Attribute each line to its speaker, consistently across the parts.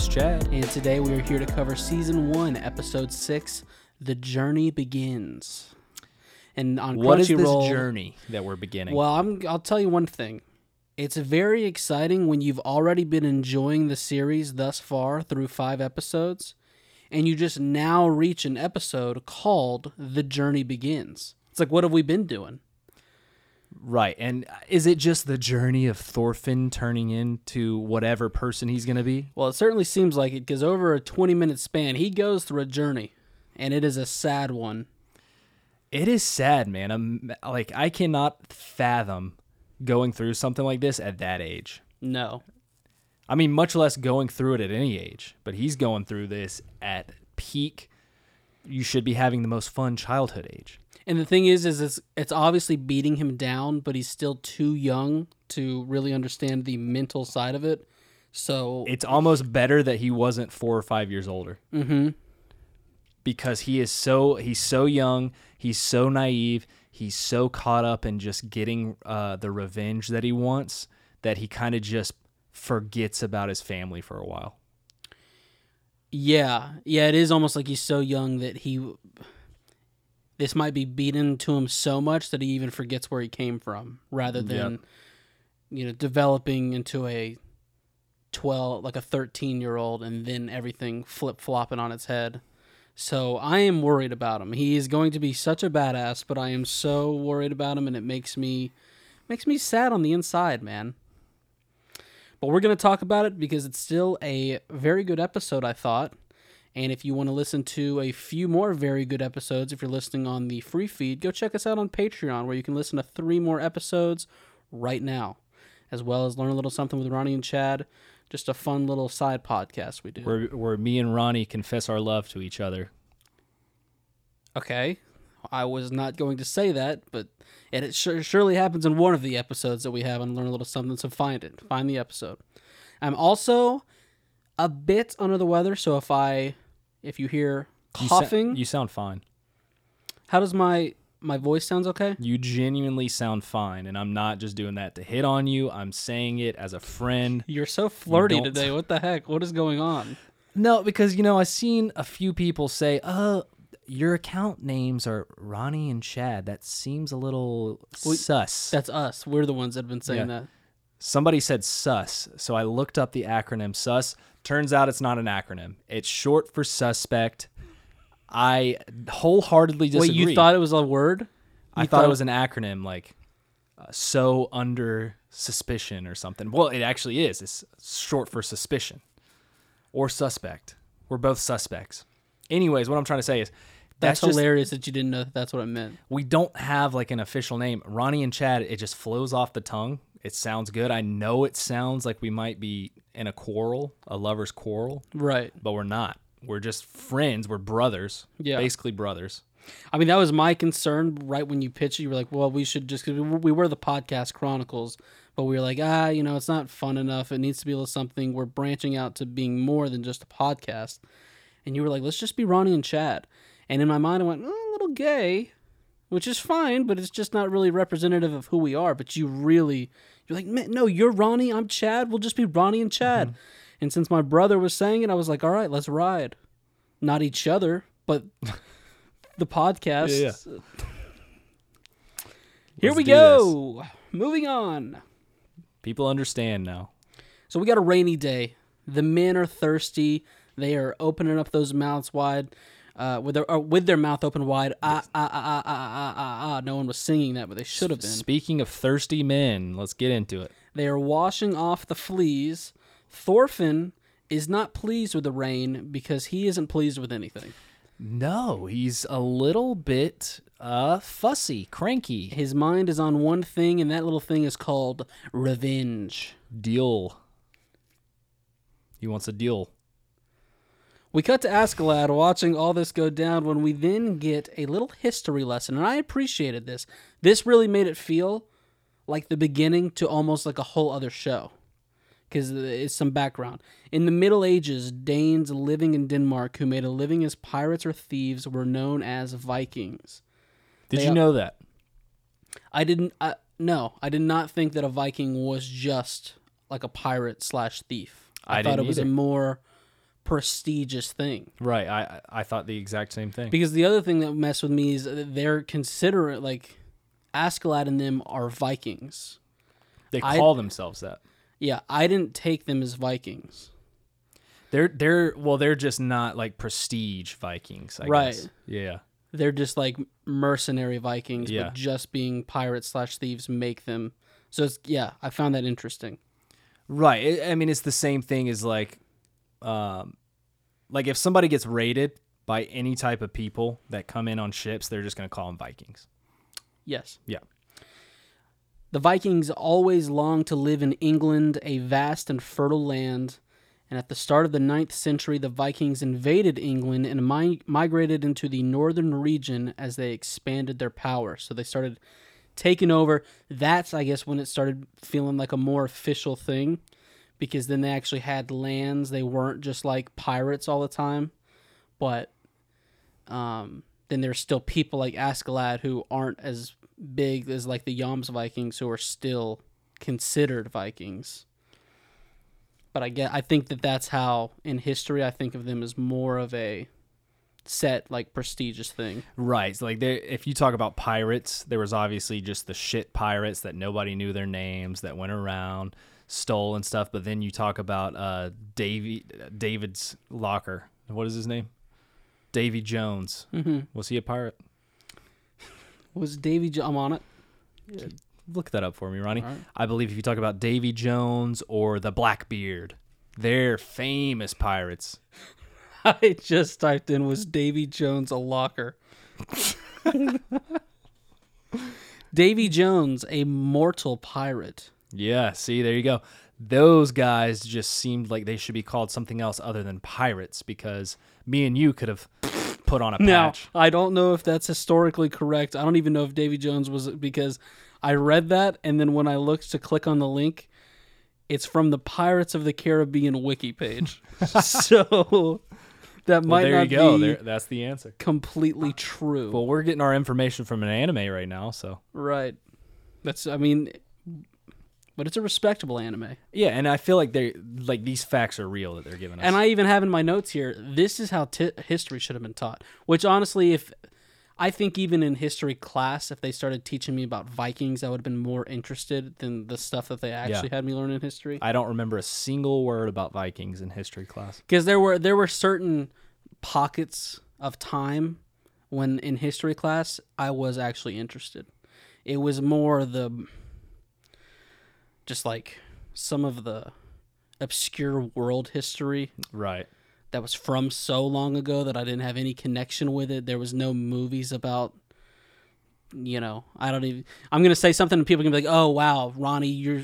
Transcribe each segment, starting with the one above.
Speaker 1: name's Chad.
Speaker 2: And today we are here to cover season one, episode six The Journey Begins. And on
Speaker 1: What is this
Speaker 2: Crunchyroll.
Speaker 1: journey that we're beginning?
Speaker 2: Well, I'm, I'll tell you one thing. It's very exciting when you've already been enjoying the series thus far through five episodes, and you just now reach an episode called The Journey Begins. It's like, what have we been doing?
Speaker 1: Right. And is it just the journey of Thorfinn turning into whatever person he's going to be?
Speaker 2: Well, it certainly seems like it because over a 20 minute span, he goes through a journey, and it is a sad one.
Speaker 1: It is sad, man. I'm like I cannot fathom going through something like this at that age.
Speaker 2: No.
Speaker 1: I mean, much less going through it at any age, but he's going through this at peak you should be having the most fun childhood age.
Speaker 2: And the thing is, is it's, it's obviously beating him down, but he's still too young to really understand the mental side of it. So
Speaker 1: It's almost better that he wasn't 4 or 5 years older.
Speaker 2: Mhm.
Speaker 1: Because he is so he's so young, he's so naive, he's so caught up in just getting uh, the revenge that he wants that he kind of just forgets about his family for a while.
Speaker 2: Yeah, yeah, it is almost like he's so young that he. This might be beaten to him so much that he even forgets where he came from, rather than, you know, developing into a twelve, like a thirteen-year-old, and then everything flip flopping on its head. So I am worried about him. He is going to be such a badass, but I am so worried about him, and it makes me makes me sad on the inside, man. But we're going to talk about it because it's still a very good episode, I thought. And if you want to listen to a few more very good episodes, if you're listening on the free feed, go check us out on Patreon, where you can listen to three more episodes right now, as well as learn a little something with Ronny and Chad. Just a fun little side podcast we do.
Speaker 1: Where where me and Ronny confess our love to each other.
Speaker 2: Okay. I was not going to say that, but and it sure, surely happens in one of the episodes that we have on Learn a Little Something, so find it. Find the episode. I'm also a bit under the weather, so if I if you hear
Speaker 1: You sa-
Speaker 2: coughing,
Speaker 1: you sound fine.
Speaker 2: how does my my voice sounds okay?
Speaker 1: You genuinely sound fine, and I'm not just doing that to hit on you. I'm saying it as a friend.
Speaker 2: You're so flirty
Speaker 1: don't-
Speaker 2: today. What the heck? What is going on?
Speaker 1: No, because you know I've seen a few people say, "Uh, your account names are Ronny and Chad." That seems a little
Speaker 2: Well,
Speaker 1: sus.
Speaker 2: That's us. We're the ones that have been saying
Speaker 1: Yeah.
Speaker 2: that.
Speaker 1: Somebody said sus, so I looked up the acronym sus. Turns out it's not an acronym. It's short for suspect. I wholeheartedly disagree.
Speaker 2: Wait, you thought it was a word?
Speaker 1: I
Speaker 2: You
Speaker 1: thought, it was an acronym like uh, so under suspicion or something. Well, it actually is. It's short for suspicion or suspect. We're both suspects. Anyways, what I'm trying to say is
Speaker 2: That's,
Speaker 1: that's, just
Speaker 2: hilarious that you didn't know that that's what it meant.
Speaker 1: we don't have like an official name. Ronny and Chad, it just flows off the tongue. It sounds good. I know it sounds like we might be in a quarrel, a lover's quarrel,
Speaker 2: Right.
Speaker 1: but we're not. We're just friends. We're brothers.
Speaker 2: Yeah.
Speaker 1: Basically brothers.
Speaker 2: I mean, that was my concern right when you pitched it. You were like, well, we should just, cause we were- the podcast chronicles, but we were like, ah, you know, it's not fun enough. It needs to be a little something. We're branching out to being more than just a podcast. And you were like, let's just be Ronny and Chad. And in my mind, I went, "Mm, a little gay, which is fine, but it's just not really representative of who we are. But you really, you're like, "Man, no, you're Ronny, I'm Chad. We'll just be Ronny and Chad. Mm-hmm. And since my brother was saying it, I was like, all right, let's ride. Not each other, but the podcast.
Speaker 1: Yeah,
Speaker 2: Here
Speaker 1: Let's
Speaker 2: we
Speaker 1: do this.
Speaker 2: go. Moving on.
Speaker 1: People understand now.
Speaker 2: So we got a rainy day. The men are thirsty. They are opening up those mouths wide, uh, with their or with their mouth open wide. Ah ah ah ah ah ah ah ah. No one was singing that, but they should have been.
Speaker 1: Speaking of thirsty men, let's get into it.
Speaker 2: They are washing off the fleas. Thorfinn is not pleased with the rain because he isn't pleased with anything.
Speaker 1: No, he's a little bit uh fussy, cranky.
Speaker 2: His mind is on one thing, and that little thing is called revenge.
Speaker 1: Deal. He wants a deal.
Speaker 2: We cut to Askeladd watching all this go down when we then get a little history lesson, and I appreciated this. This really made it feel like the beginning to almost like a whole other show. Because it's some background. In the Middle Ages, Danes living in Denmark who made a living as pirates or thieves were known as Vikings.
Speaker 1: Did
Speaker 2: They
Speaker 1: you know that?
Speaker 2: I didn't. I, no, I did not think that a Viking was just like a pirate slash thief. I,
Speaker 1: I
Speaker 2: thought
Speaker 1: didn't
Speaker 2: it was a more prestigious thing.
Speaker 1: Right. I I I thought the exact same thing.
Speaker 2: Because the other thing that messed with me is that they're considerate like Askeladd and them are Vikings.
Speaker 1: They
Speaker 2: I-
Speaker 1: call themselves that.
Speaker 2: Yeah, I didn't take them as Vikings.
Speaker 1: They're they're well, they're just not like prestige Vikings. I
Speaker 2: Right.
Speaker 1: Guess. Yeah.
Speaker 2: They're just like mercenary Vikings,
Speaker 1: Yeah.
Speaker 2: but just being pirates slash thieves make them. So it's yeah, I found that interesting.
Speaker 1: Right. I I mean, it's the same thing as like, um, like if somebody gets raided by any type of people that come in on ships, they're just gonna call them Vikings.
Speaker 2: Yes.
Speaker 1: Yeah.
Speaker 2: The Vikings always longed to live in England, a vast and fertile land. And at the start of the ninth century, the Vikings invaded England and mi- migrated into the northern region as they expanded their power. So they started taking over. That's, I guess, when it started feeling like a more official thing because then they actually had lands. They weren't just like pirates all the time. But um, then there's still people like Askeladd who aren't as big as like the Jomsvikings who are still considered Vikings. But I get I think that that's how in history I think of them as more of a set like prestigious thing.
Speaker 1: Right. So like, there, if you talk about pirates, there was obviously just the shit pirates that nobody knew their names that went around, stole and stuff. But then you talk about uh, Davy, David's locker. What is his name? Davy Jones.
Speaker 2: Mm-hmm.
Speaker 1: Was he a pirate?
Speaker 2: Was Davy Jo- I'm on it.
Speaker 1: Look that up for me,
Speaker 2: Ronny. Right.
Speaker 1: I believe if you talk about Davy Jones or the Blackbeard, they're famous pirates.
Speaker 2: I just typed in was Davy Jones a locker. Davy Jones, a mortal pirate.
Speaker 1: Yeah, see, there you go. Those guys just seemed like they should be called something else other than pirates because me and you could have put on a patch. Now.
Speaker 2: I don't know if that's historically correct. I don't even know if Davy Jones was because I read that and then when I looked to click on the link, it's from the Pirates of the Caribbean wiki page. so that might Well,
Speaker 1: there
Speaker 2: not
Speaker 1: you go.
Speaker 2: be
Speaker 1: There, that's the answer.
Speaker 2: completely true.
Speaker 1: Well, we're getting our information from an anime right now, so
Speaker 2: right. That's I mean but it's a respectable anime.
Speaker 1: yeah. And I feel like they like these facts are real that they're giving us.
Speaker 2: And I even have in my notes here, this is how t- history should have been taught. Which honestly, if I think even in history class, if they started teaching me about Vikings, I would have been more interested than the stuff that they actually had me learn in history.
Speaker 1: I don't remember a single word about Vikings in history class.
Speaker 2: Because there were there were certain pockets of time when in history class I was actually interested. It was more the just like some of the obscure world history
Speaker 1: Right.
Speaker 2: that was from so long ago that I didn't have any connection with it. There was no movies about you know, I don't even I'm to say something and people can be like, "Oh, wow, Ronny, you're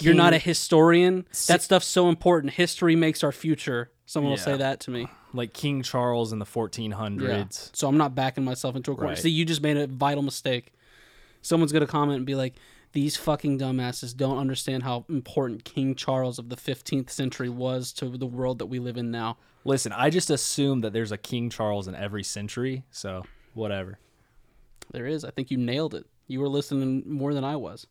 Speaker 2: you're not a historian. That stuff's so important. History makes our future." Someone will say that to me.
Speaker 1: Like King Charles in the 1400s.
Speaker 2: So I'm not backing myself into a corner.
Speaker 1: Right.
Speaker 2: See, you just made a vital mistake. Someone's going to comment and be like, "These fucking dumbasses don't understand how important King Charles of the 15th century was to the world that we live in now."
Speaker 1: Listen, I just assume that there's a King Charles in every century, so whatever.
Speaker 2: There is. I think you nailed it. You were listening more than I was.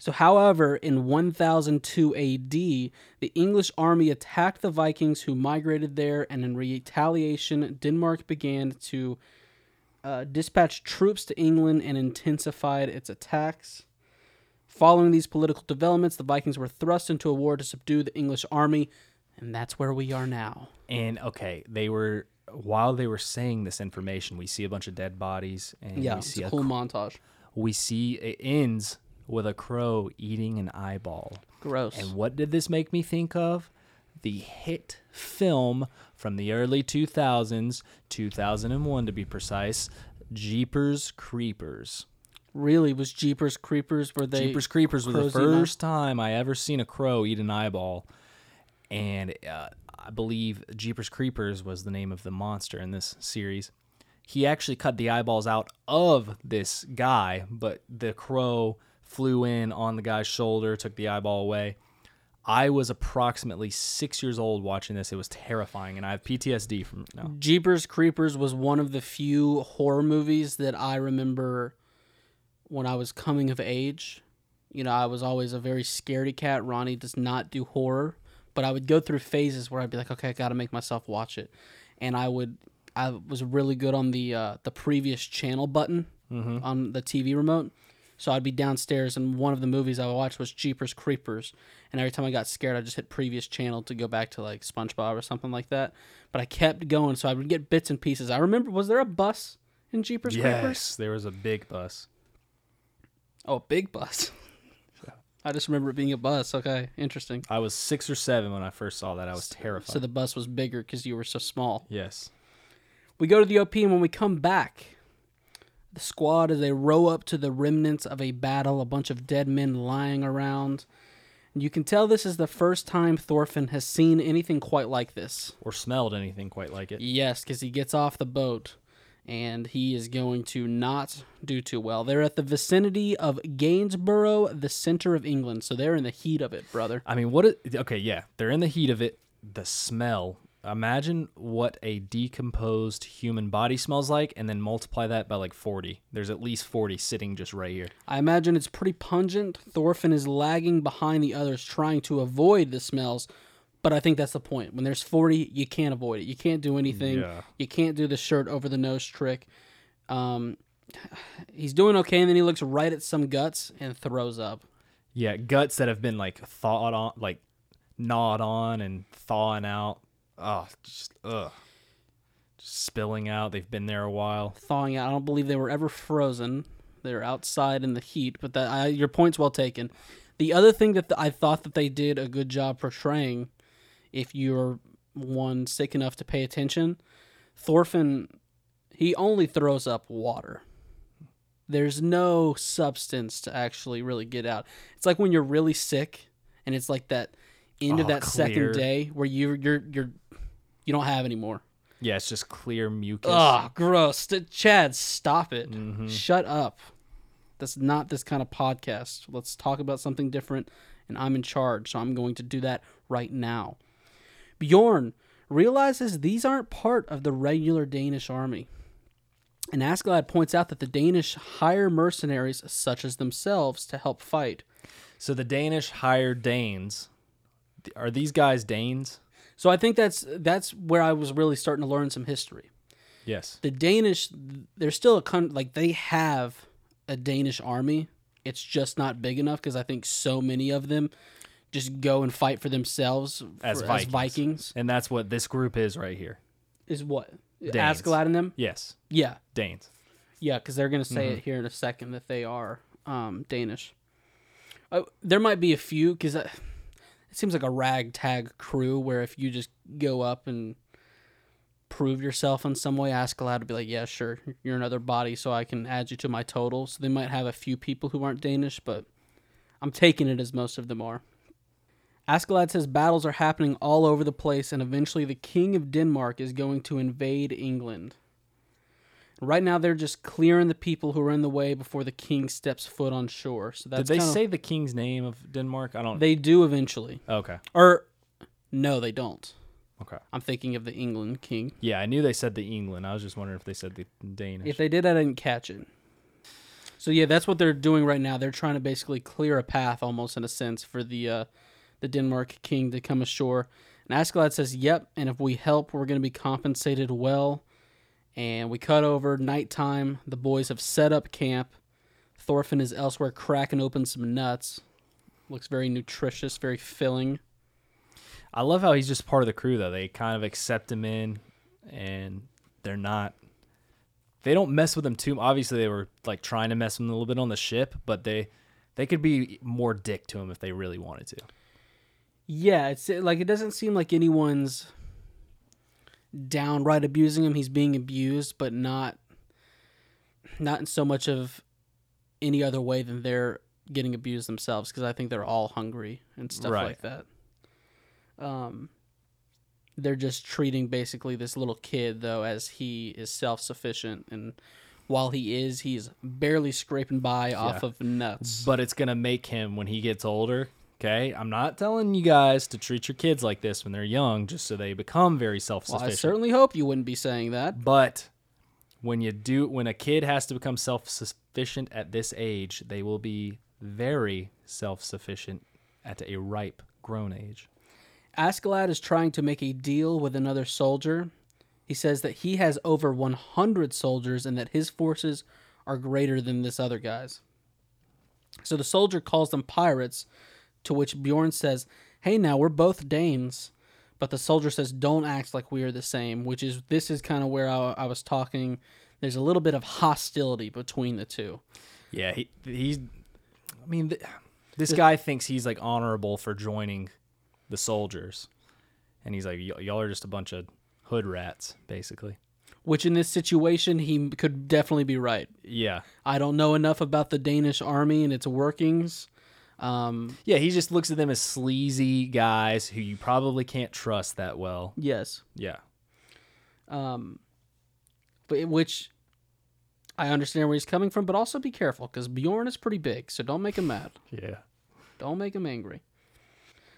Speaker 2: So, however, in 1002 AD, the English army attacked the Vikings who migrated there, and in retaliation, Denmark began to uh, dispatch troops to England and intensified its attacks. Following these political developments, the Vikings were thrust into a war to subdue the English army, and that's where we are now.
Speaker 1: And okay, they were while they were saying this information, we see a bunch of dead bodies, and
Speaker 2: Yeah,
Speaker 1: we see
Speaker 2: a
Speaker 1: a
Speaker 2: cool
Speaker 1: cr-
Speaker 2: montage.
Speaker 1: we see it ends with a crow eating an eyeball.
Speaker 2: Gross.
Speaker 1: And what did this make me think of? The hit film from the early 2000s, 2001 to be precise, Jeepers Creepers.
Speaker 2: really, was Jeepers Creepers were they?
Speaker 1: Jeepers Creepers was the
Speaker 2: crows eating eye-
Speaker 1: first time I ever seen a crow eat an eyeball. And uh, I believe Jeepers Creepers was the name of the monster in this series. He actually cut the eyeballs out of this guy, but the crow flew in on the guy's shoulder, took the eyeball away. I was approximately six years old watching this. It was terrifying, and I have PTSD from now.
Speaker 2: Jeepers Creepers was one of the few horror movies that I remember when I was coming of age you know, I was always a very scaredy cat. Ronny does not do horror, but I would go through phases where I'd be like, okay, I got to make myself watch it, and I would. I was really good on the uh, the previous channel button on the TV remote. So I'd be downstairs, and one of the movies I watched was Jeepers Creepers. And every time I got scared, I just hit previous channel to go back to like SpongeBob or something like that. But I kept going, so I would get bits and pieces. I remember, was there a bus in Jeepers Creepers?
Speaker 1: Yes, there was a big bus.
Speaker 2: Oh, a big bus. I just remember it being a bus. Okay, interesting.
Speaker 1: I was six or seven when I first saw that. I was terrified.
Speaker 2: So the bus was bigger because you were so small.
Speaker 1: yes.
Speaker 2: We go to the OP, and when we come back, the squad as they row up to the remnants of a battle, a bunch of dead men lying around. And you can tell this is the first time Thorfinn has seen anything quite like this.
Speaker 1: Or smelled anything quite like it.
Speaker 2: Yes, because he gets off the boat and he is going to not do too well. They're at the vicinity of Gainsborough, the center of England. So they're in the heat of it, brother.
Speaker 1: I mean, what? Okay, yeah, they're in the heat of it. The smell. Imagine what a decomposed human body smells like, and then multiply that by like forty. There's at least forty sitting just right here.
Speaker 2: I imagine it's pretty pungent. Thorfinn is lagging behind the others, trying to avoid the smells. But I think that's the point. When there's 40, you can't avoid it. You can't do anything.
Speaker 1: Yeah.
Speaker 2: You can't do the shirt over the nose trick. Um, he's doing okay, and then he looks right at some guts and throws up.
Speaker 1: Yeah, guts that have been like thawed on, like gnawed on and thawing out. Oh, just ugh, just spilling out. They've been there a while.
Speaker 2: Thawing out. I don't believe they were ever frozen. They're outside in the heat. But that I, your point's well taken. The other thing that th- I thought that they did a good job portraying, if you're one sick enough to pay attention, Thorfinn, he only throws up water. There's no substance to actually really get out. It's like when you're really sick, and it's like that end of
Speaker 1: Oh,
Speaker 2: that
Speaker 1: clear.
Speaker 2: second day where you you're you're you don't have anymore.
Speaker 1: Yeah, it's just clear mucus.
Speaker 2: Ugh, gross. Chad, stop it.
Speaker 1: Mm-hmm.
Speaker 2: Shut up. That's not this kind of podcast. Let's talk about something different, and I'm in charge, so I'm going to do that right now. Bjorn realizes these aren't part of the regular Danish army. And Askeladd points out that the Danish hire mercenaries such as themselves to help fight.
Speaker 1: So the Danish hired Danes. Are these guys Danes?
Speaker 2: So I think that's that's where I was really starting to learn some history.
Speaker 1: Yes.
Speaker 2: the Danish, they're still a con- like they have a Danish army. It's just not big enough because I think so many of them just go and fight for themselves
Speaker 1: As
Speaker 2: for-
Speaker 1: Vikings.
Speaker 2: Vikings.
Speaker 1: And that's what this group is right here.
Speaker 2: Is what
Speaker 1: Danes.
Speaker 2: Askeladd and them?
Speaker 1: Yes,
Speaker 2: Yeah,
Speaker 1: Danes.
Speaker 2: yeah, because they're gonna say
Speaker 1: Mm-hmm.
Speaker 2: it here in a second that they are um, Danish. Uh, there might be a few because it seems like a ragtag crew where if you just go up and prove yourself in some way, ask Askeladd to be like, yeah, sure, you're another body, so I can add you to my total. So they might have a few people who aren't Danish, but I'm taking it as most of them are. Askeladd says battles are happening all over the place, and eventually the King of Denmark is going to invade England. Right now, they're just clearing the people who are in the way before the king steps foot on shore. So that's
Speaker 1: Did they
Speaker 2: kinda-
Speaker 1: say the king's name of Denmark? I don't.
Speaker 2: they do eventually,
Speaker 1: okay.
Speaker 2: or no, they don't.
Speaker 1: Okay.
Speaker 2: I'm thinking of the England king.
Speaker 1: Yeah, I knew they said the England. I was just wondering if they said the Danish.
Speaker 2: If they did, I didn't catch it. So yeah, that's what they're doing right now. They're trying to basically clear a path, almost in a sense, for the uh, the Denmark king to come ashore. And Askeladd says, "Yep, and if we help, we're going to be compensated well." And we cut over nighttime. The boys have set up camp. Thorfinn is elsewhere, cracking open some nuts. Looks very nutritious, very filling.
Speaker 1: I love how he's just part of the crew though. They kind of accept him in, and they're not. They don't mess with him too. Obviously, they were like trying to mess with him a little bit on the ship, but they they could be more dick to him if they really wanted to.
Speaker 2: Yeah, it's like it doesn't seem like anyone's downright abusing him. He's being abused, but not not in so much of any other way than they're getting abused themselves because I think they're all hungry and stuff
Speaker 1: Right.
Speaker 2: like that. Um they're just treating basically this little kid though as he is self-sufficient and while he is he's barely scraping by off of nuts.
Speaker 1: But it's gonna make him when he gets older. Okay, I'm not telling you guys to treat your kids like this when they're young, just so they become very self-sufficient.
Speaker 2: Well, I certainly hope you wouldn't be saying that.
Speaker 1: But when you do, when a kid has to become self-sufficient at this age, they will be very self sufficient at a ripe grown age.
Speaker 2: Askeladd is trying to make a deal with another soldier. He says that he has over 100 soldiers and that his forces are greater than this other guy's. So the soldier calls them pirates, to which Bjorn says, Hey, now we're both Danes. But the soldier says, Don't act like we are the same, which is, this is kind of where I, I was talking. There's a little bit of hostility between the two.
Speaker 1: Yeah, he he's. I mean, th- this guy thinks he's like honorable for joining the soldiers, and he's like, "Y- y'all are just a bunch of hood rats, basically.
Speaker 2: Which in this situation, he could definitely be right.
Speaker 1: Yeah,
Speaker 2: I don't know enough about the Danish army and its workings. Um,
Speaker 1: yeah. He just looks at them as sleazy guys who you probably can't trust that well.
Speaker 2: yes.
Speaker 1: Yeah,
Speaker 2: Um, but which I understand where he's coming from, but also be careful because Bjorn is pretty big, so don't make him mad.
Speaker 1: yeah.
Speaker 2: Don't make him angry.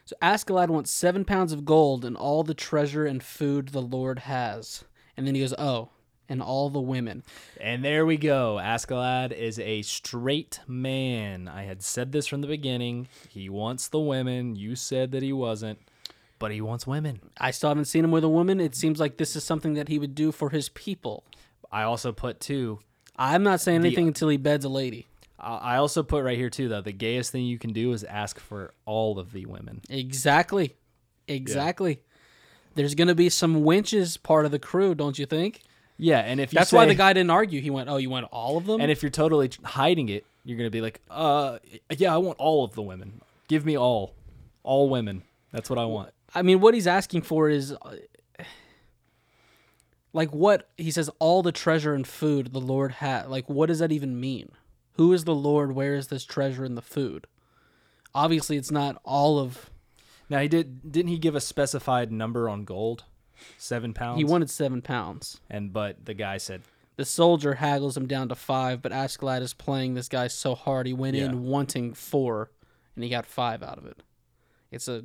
Speaker 2: So Askeladd wants seven pounds of gold and all the treasure and food the Lord has. And then he goes, Oh, and all the women.
Speaker 1: And there we go. Askeladd is a straight man. I had said this from the beginning. He wants the women. You said that he wasn't, but he wants women.
Speaker 2: I still haven't seen him with a woman. It seems like this is something that he would do for his people.
Speaker 1: I also put too.
Speaker 2: I'm not saying anything until he beds a lady.
Speaker 1: I I also put right here too though. The gayest thing you can do is ask for all of the women.
Speaker 2: Exactly. Exactly. There's going to be some winches part of the crew, don't you think?
Speaker 1: Yeah, and if you
Speaker 2: That's why the guy didn't argue. He went, "Oh, you want all of them?"
Speaker 1: And if you're totally hiding it, you're gonna be like, uh, yeah, I want all of the women. Give me all, all women. That's what I want.
Speaker 2: I mean, what he's asking for is uh, like what he says all the treasure and food the Lord had. Like what does that even mean? Who is the Lord? Where is this treasure and the food? Obviously, it's not all of
Speaker 1: Now he did. Didn't he give a specified number on gold? Seven pounds.
Speaker 2: he wanted 7 pounds.
Speaker 1: and but the guy said,
Speaker 2: The soldier haggles him down to 5, but Askeladd is playing this guy so hard he went
Speaker 1: Yeah.
Speaker 2: in wanting 4 and he got 5 out of it. It's a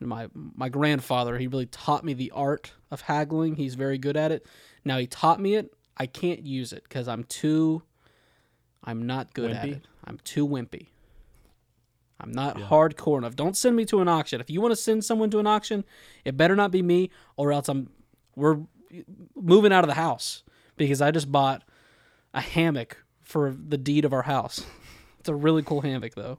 Speaker 2: my my grandfather, he really taught me the art of haggling. He's very good at it. Now he taught me it. I can't use it cuz I'm too I'm not good at it. I'm too wimpy. I'm not hardcore enough. Don't send me to an auction. If you want to send someone to an auction, it better not be me or else I'm we're moving out of the house because I just bought a hammock for the deed of our house. It's a really cool hammock though.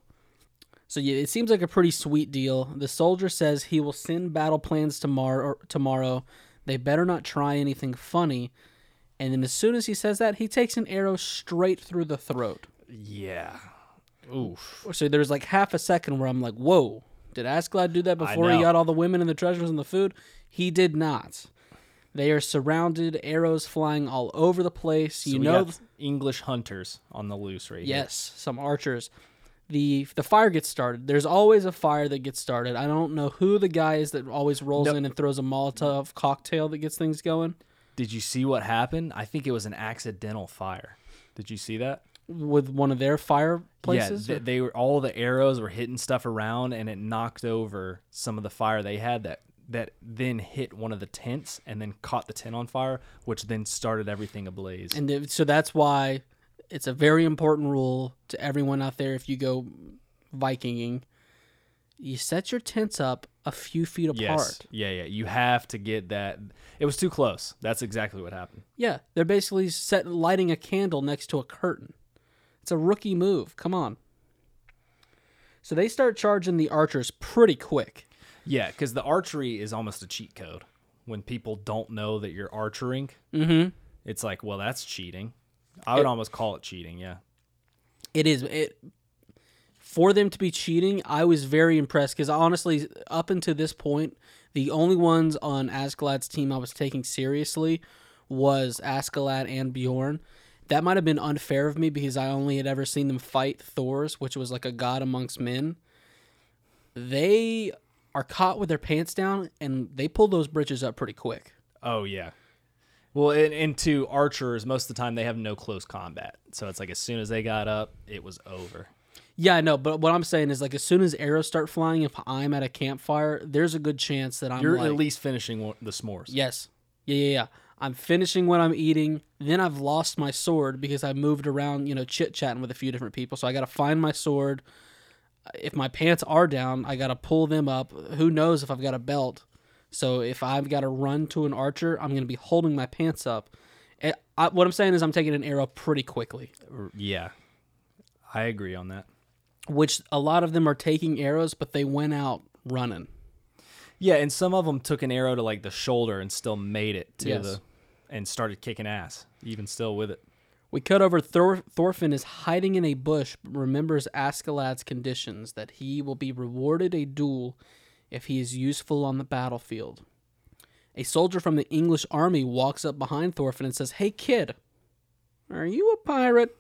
Speaker 2: So yeah, it seems like a pretty sweet deal. The soldier says he will send battle plans tomorrow. Tomorrow, they better not try anything funny. And then as soon as he says that, he takes an arrow straight through the throat.
Speaker 1: "Yeah, oof."
Speaker 2: So there's like half a second where I'm like, "Whoa, did Askeladd do that before he got all the women and the treasures and the food?" He did not. They are surrounded, arrows flying all over the place.
Speaker 1: So
Speaker 2: you know,
Speaker 1: English hunters on the loose right here.
Speaker 2: yes, some archers. The the fire gets started. There's always a fire that gets started. I don't know who the guy is that always rolls
Speaker 1: Nope.
Speaker 2: in and throws a Molotov cocktail that gets things going.
Speaker 1: Did you see what happened? I think it was an accidental fire. Did you see that?
Speaker 2: With one of their fireplaces.
Speaker 1: Yeah, th- they were all the arrows were hitting stuff around, and it knocked over some of the fire they had that that then hit one of the tents and then caught the tent on fire, which then started everything ablaze.
Speaker 2: and th- so that's why it's a very important rule to everyone out there. If you go Vikinging, you set your tents up a few feet apart.
Speaker 1: yes, yeah, yeah. You have to get that. It was too close. That's exactly what happened.
Speaker 2: Yeah, they're basically set lighting a candle next to a curtain. It's a rookie move. Come on. So they start charging the archers pretty quick.
Speaker 1: Yeah, because the archery is almost a cheat code. When people don't know that you're archering,
Speaker 2: Mm-hmm.
Speaker 1: it's like, well, that's cheating. I would
Speaker 2: It-
Speaker 1: almost call it cheating. Yeah.
Speaker 2: It is it for them to be cheating. I was very impressed because honestly, up until this point, the only ones on Askeladd's team I was taking seriously was Askeladd and Bjorn. That might have been unfair of me because I only had ever seen them fight Thors, which was like a god amongst men. They are caught with their pants down and they pull those britches up pretty quick.
Speaker 1: Oh yeah. Well, and, and to archers, most of the time they have no close combat, so it's like as soon as they got up, it was over.
Speaker 2: Yeah, I know, but what I'm saying is like as soon as arrows start flying, if I'm at a campfire, there's a good chance that I'm
Speaker 1: You're
Speaker 2: like,
Speaker 1: at least finishing the s'mores.
Speaker 2: Yes. Yeah, yeah, yeah. I'm finishing what I'm eating. Then I've lost my sword because I moved around, you know, chit chatting with a few different people. So I got to find my sword. If my pants are down, I got to pull them up. Who knows if I've got a belt? So if I've got to run to an archer, I'm going to be holding my pants up. Eh, I, what I'm saying is I'm taking an arrow pretty quickly.
Speaker 1: Yeah, I agree on that.
Speaker 2: Which a lot of them are taking arrows, but they went out running.
Speaker 1: Yeah, and some of them took an arrow to like the shoulder and still made it to
Speaker 2: Yes.
Speaker 1: the and started kicking ass, even still with it.
Speaker 2: We cut over Thor- Thorfinn is hiding in a bush, but remembers Askeladd's conditions that he will be rewarded a duel if he is useful on the battlefield. A soldier from the English army walks up behind Thorfinn and says, Hey kid, are you a pirate?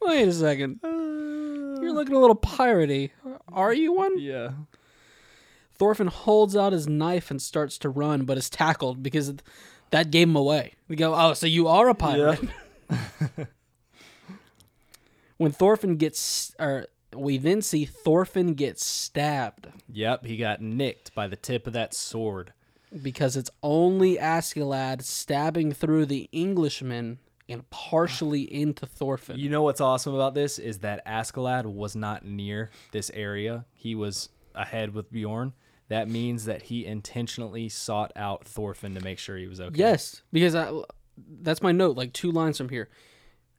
Speaker 2: Wait a second. You're looking a little piratey. Are you one?
Speaker 1: Yeah.
Speaker 2: Thorfinn holds out his knife and starts to run, but is tackled because that gave him away. We go, oh, so you are a pirate. when Thorfinn gets, or we then see Thorfinn get stabbed
Speaker 1: Yep, he got nicked by the tip of that sword.
Speaker 2: because it's only Askeladd stabbing through the Englishman and partially into Thorfinn.
Speaker 1: You know what's awesome about this is that Askeladd was not near this area. He was ahead with Bjorn. That means that he intentionally sought out Thorfinn to make sure he was okay.
Speaker 2: Yes, because I, that's my note, like two lines from here.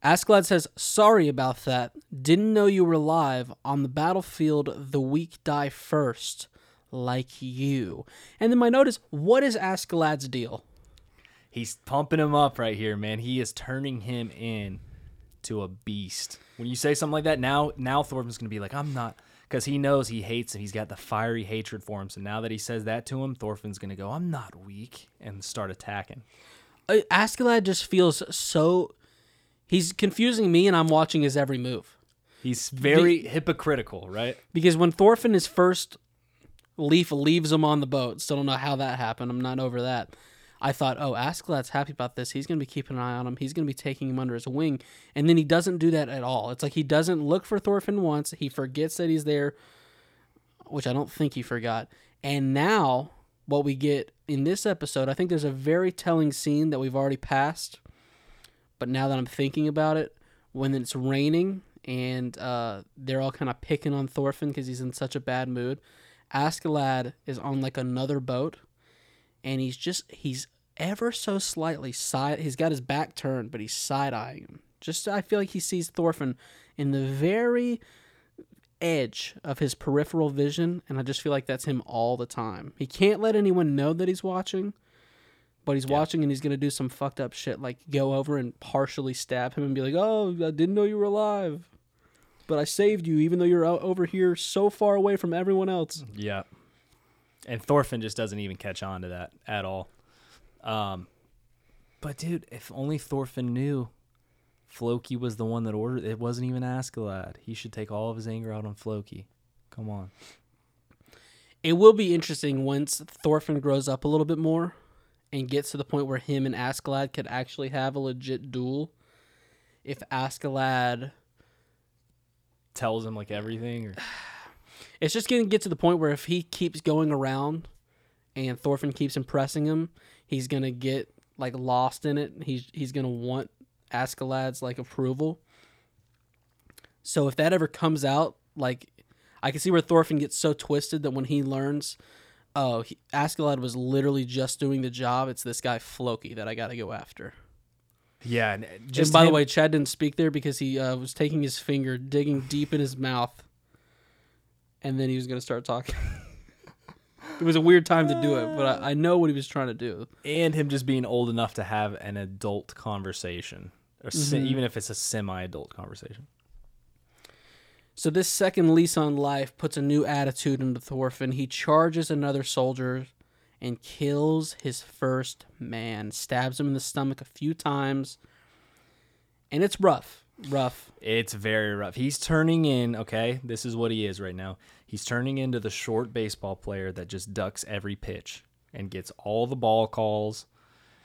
Speaker 2: Askeladd says, Sorry about that. Didn't know you were alive. On the battlefield, the weak die first, like you. And then my note is, What is Askeladd's deal?
Speaker 1: He's pumping him up right here, man. He is turning him in to a beast. When you say something like that, now now Thorfinn's gonna be like, I'm not because he knows he hates him. He's got the fiery hatred for him. So now that he says that to him, Thorfinn's gonna go, I'm not weak and start attacking.
Speaker 2: Uh, Askeladd just feels so. He's confusing me, and I'm watching his every move.
Speaker 1: He's very hypocritical, right?
Speaker 2: Because when Thorfinn is first, Leif leaves him on the boat. Still don't know how that happened. I'm not over that. I thought, oh, Askeladd's happy about this. He's going to be keeping an eye on him. He's going to be taking him under his wing. And then he doesn't do that at all. It's like he doesn't look for Thorfinn once. He forgets that he's there, which I don't think he forgot. And now, what we get in this episode, I think there's a very telling scene that we've already passed. But now that I'm thinking about it, when it's raining and uh, they're all kind of picking on Thorfinn because he's in such a bad mood, Askeladd is on like another boat and he's just he's ever so slightly side he's got his back turned but he's side eyeing him. Just i feel like he sees thorfinn in the very edge of his peripheral vision and i just feel like that's him all the time. He can't let anyone know that he's watching but he's watching and he's gonna do some fucked up shit like go over and partially stab him and be like oh i didn't know you were alive but i saved you even though you're out over here so far away from everyone else.
Speaker 1: Yeah. And Thorfinn just doesn't even catch on to that at all. Um, but dude, if only Thorfinn knew Floki was the one that ordered it wasn't even Askeladd. He should take all of his anger out on Floki. Come on.
Speaker 2: It will be interesting once Thorfinn grows up a little bit more and gets to the point where him and Askeladd could actually have a legit duel. If Askeladd,
Speaker 1: Tells him like everything or
Speaker 2: it's just going to get to the point where if he keeps going around and Thorfinn keeps impressing him, he's going to get like lost in it. He's he's going to want Askeladd's like approval. So if that ever comes out, like I can see where Thorfinn gets so twisted that when he learns, oh, he, Askeladd was literally just doing the job. It's this guy Floki that I got to go after.
Speaker 1: Yeah, and
Speaker 2: and by the way, Chad didn't speak there because he uh, was taking his finger, digging deep in his mouth, and then he was going to start talking. it was a weird time to do it, but I, I know what he was trying to do.
Speaker 1: and him just being old enough to have an adult conversation, or
Speaker 2: Mm-hmm.
Speaker 1: even if it's a semi-adult conversation.
Speaker 2: So this second lease on life puts a new attitude into Thorfinn. He charges another soldier and kills his first man, stabs him in the stomach a few times, and it's rough. Rough.
Speaker 1: It's very rough. He's turning in, okay? This is what he is right now. He's turning into the short baseball player that just ducks every pitch and gets all the ball calls.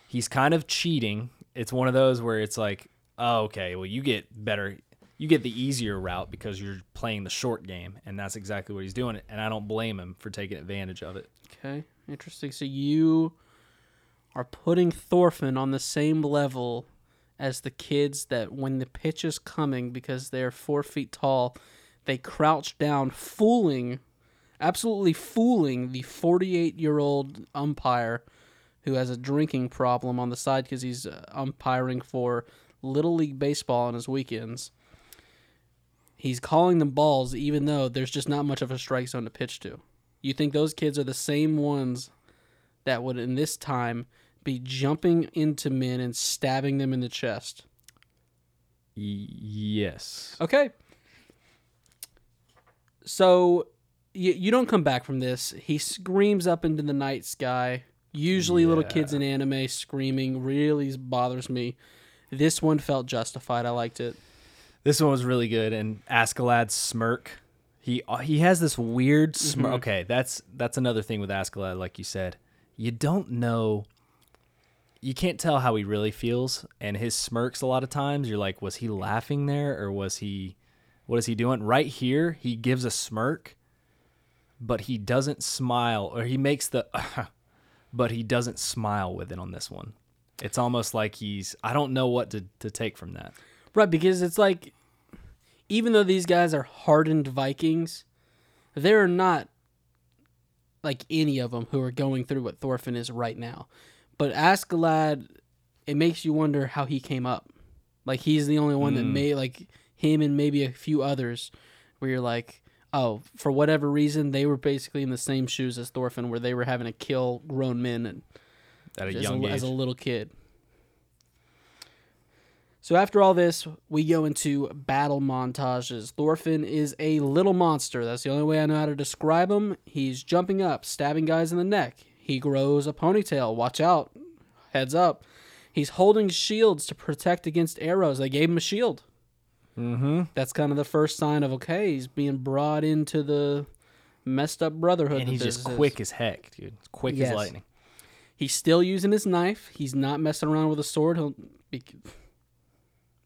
Speaker 1: He's kind of cheating. It's one of those where it's like, oh, okay, well, you get better. You get the easier route because you're playing the short game, and that's exactly what he's doing. And I don't blame him for taking advantage of it.
Speaker 2: Okay, interesting. So you are putting Thorfinn on the same level as the kids that when the pitch is coming because they're four feet tall, they crouch down, fooling, absolutely fooling the 48 year old umpire who has a drinking problem on the side because he's uh, umpiring for Little League Baseball on his weekends. He's calling them balls even though there's just not much of a strike zone to pitch to. You think those kids are the same ones that would, in this time, be jumping into men and stabbing them in the chest?
Speaker 1: Y- yes.
Speaker 2: Okay. So you, you don't come back from this. He screams up into the night sky. Usually, little kids in anime screaming really bothers me. This one felt justified. I liked it.
Speaker 1: This one was really good, and Askeladd's smirk. He uh, he has this weird smirk. Okay, that's that's another thing with Askeladd. Like you said, you don't know. You can't tell how he really feels, and his smirks a lot of times. You're like, was he laughing there, or was he? What is he doing? Right here, he gives a smirk, but he doesn't smile, or he makes the, but he doesn't smile with it on this one. It's almost like he's. I don't know what to to take from that.
Speaker 2: Right, because it's like, even though these guys are hardened Vikings, they're not like any of them who are going through what Thorfinn is right now. But Askeladd, it makes you wonder how he came up. Like he's the only one that mm. made like him and maybe a few others, where you're like, oh, for whatever reason, they were basically in the same shoes as Thorfinn, where they were having to kill grown men and
Speaker 1: At a young
Speaker 2: a,
Speaker 1: age.
Speaker 2: as a little kid. So after all this, we go into battle montages. Thorfinn is a little monster. That's the only way I know how to describe him. He's jumping up, stabbing guys in the neck. He grows a ponytail. Watch out. Heads up. He's holding shields to protect against arrows. They gave him a shield.
Speaker 1: mm-hmm.
Speaker 2: That's kind of the first sign of okay, he's being brought into the messed up brotherhood.
Speaker 1: And he's just
Speaker 2: is.
Speaker 1: quick as heck, dude. Quick
Speaker 2: Yes.
Speaker 1: as lightning.
Speaker 2: He's still using his knife. He's not messing around with a sword. He'll be,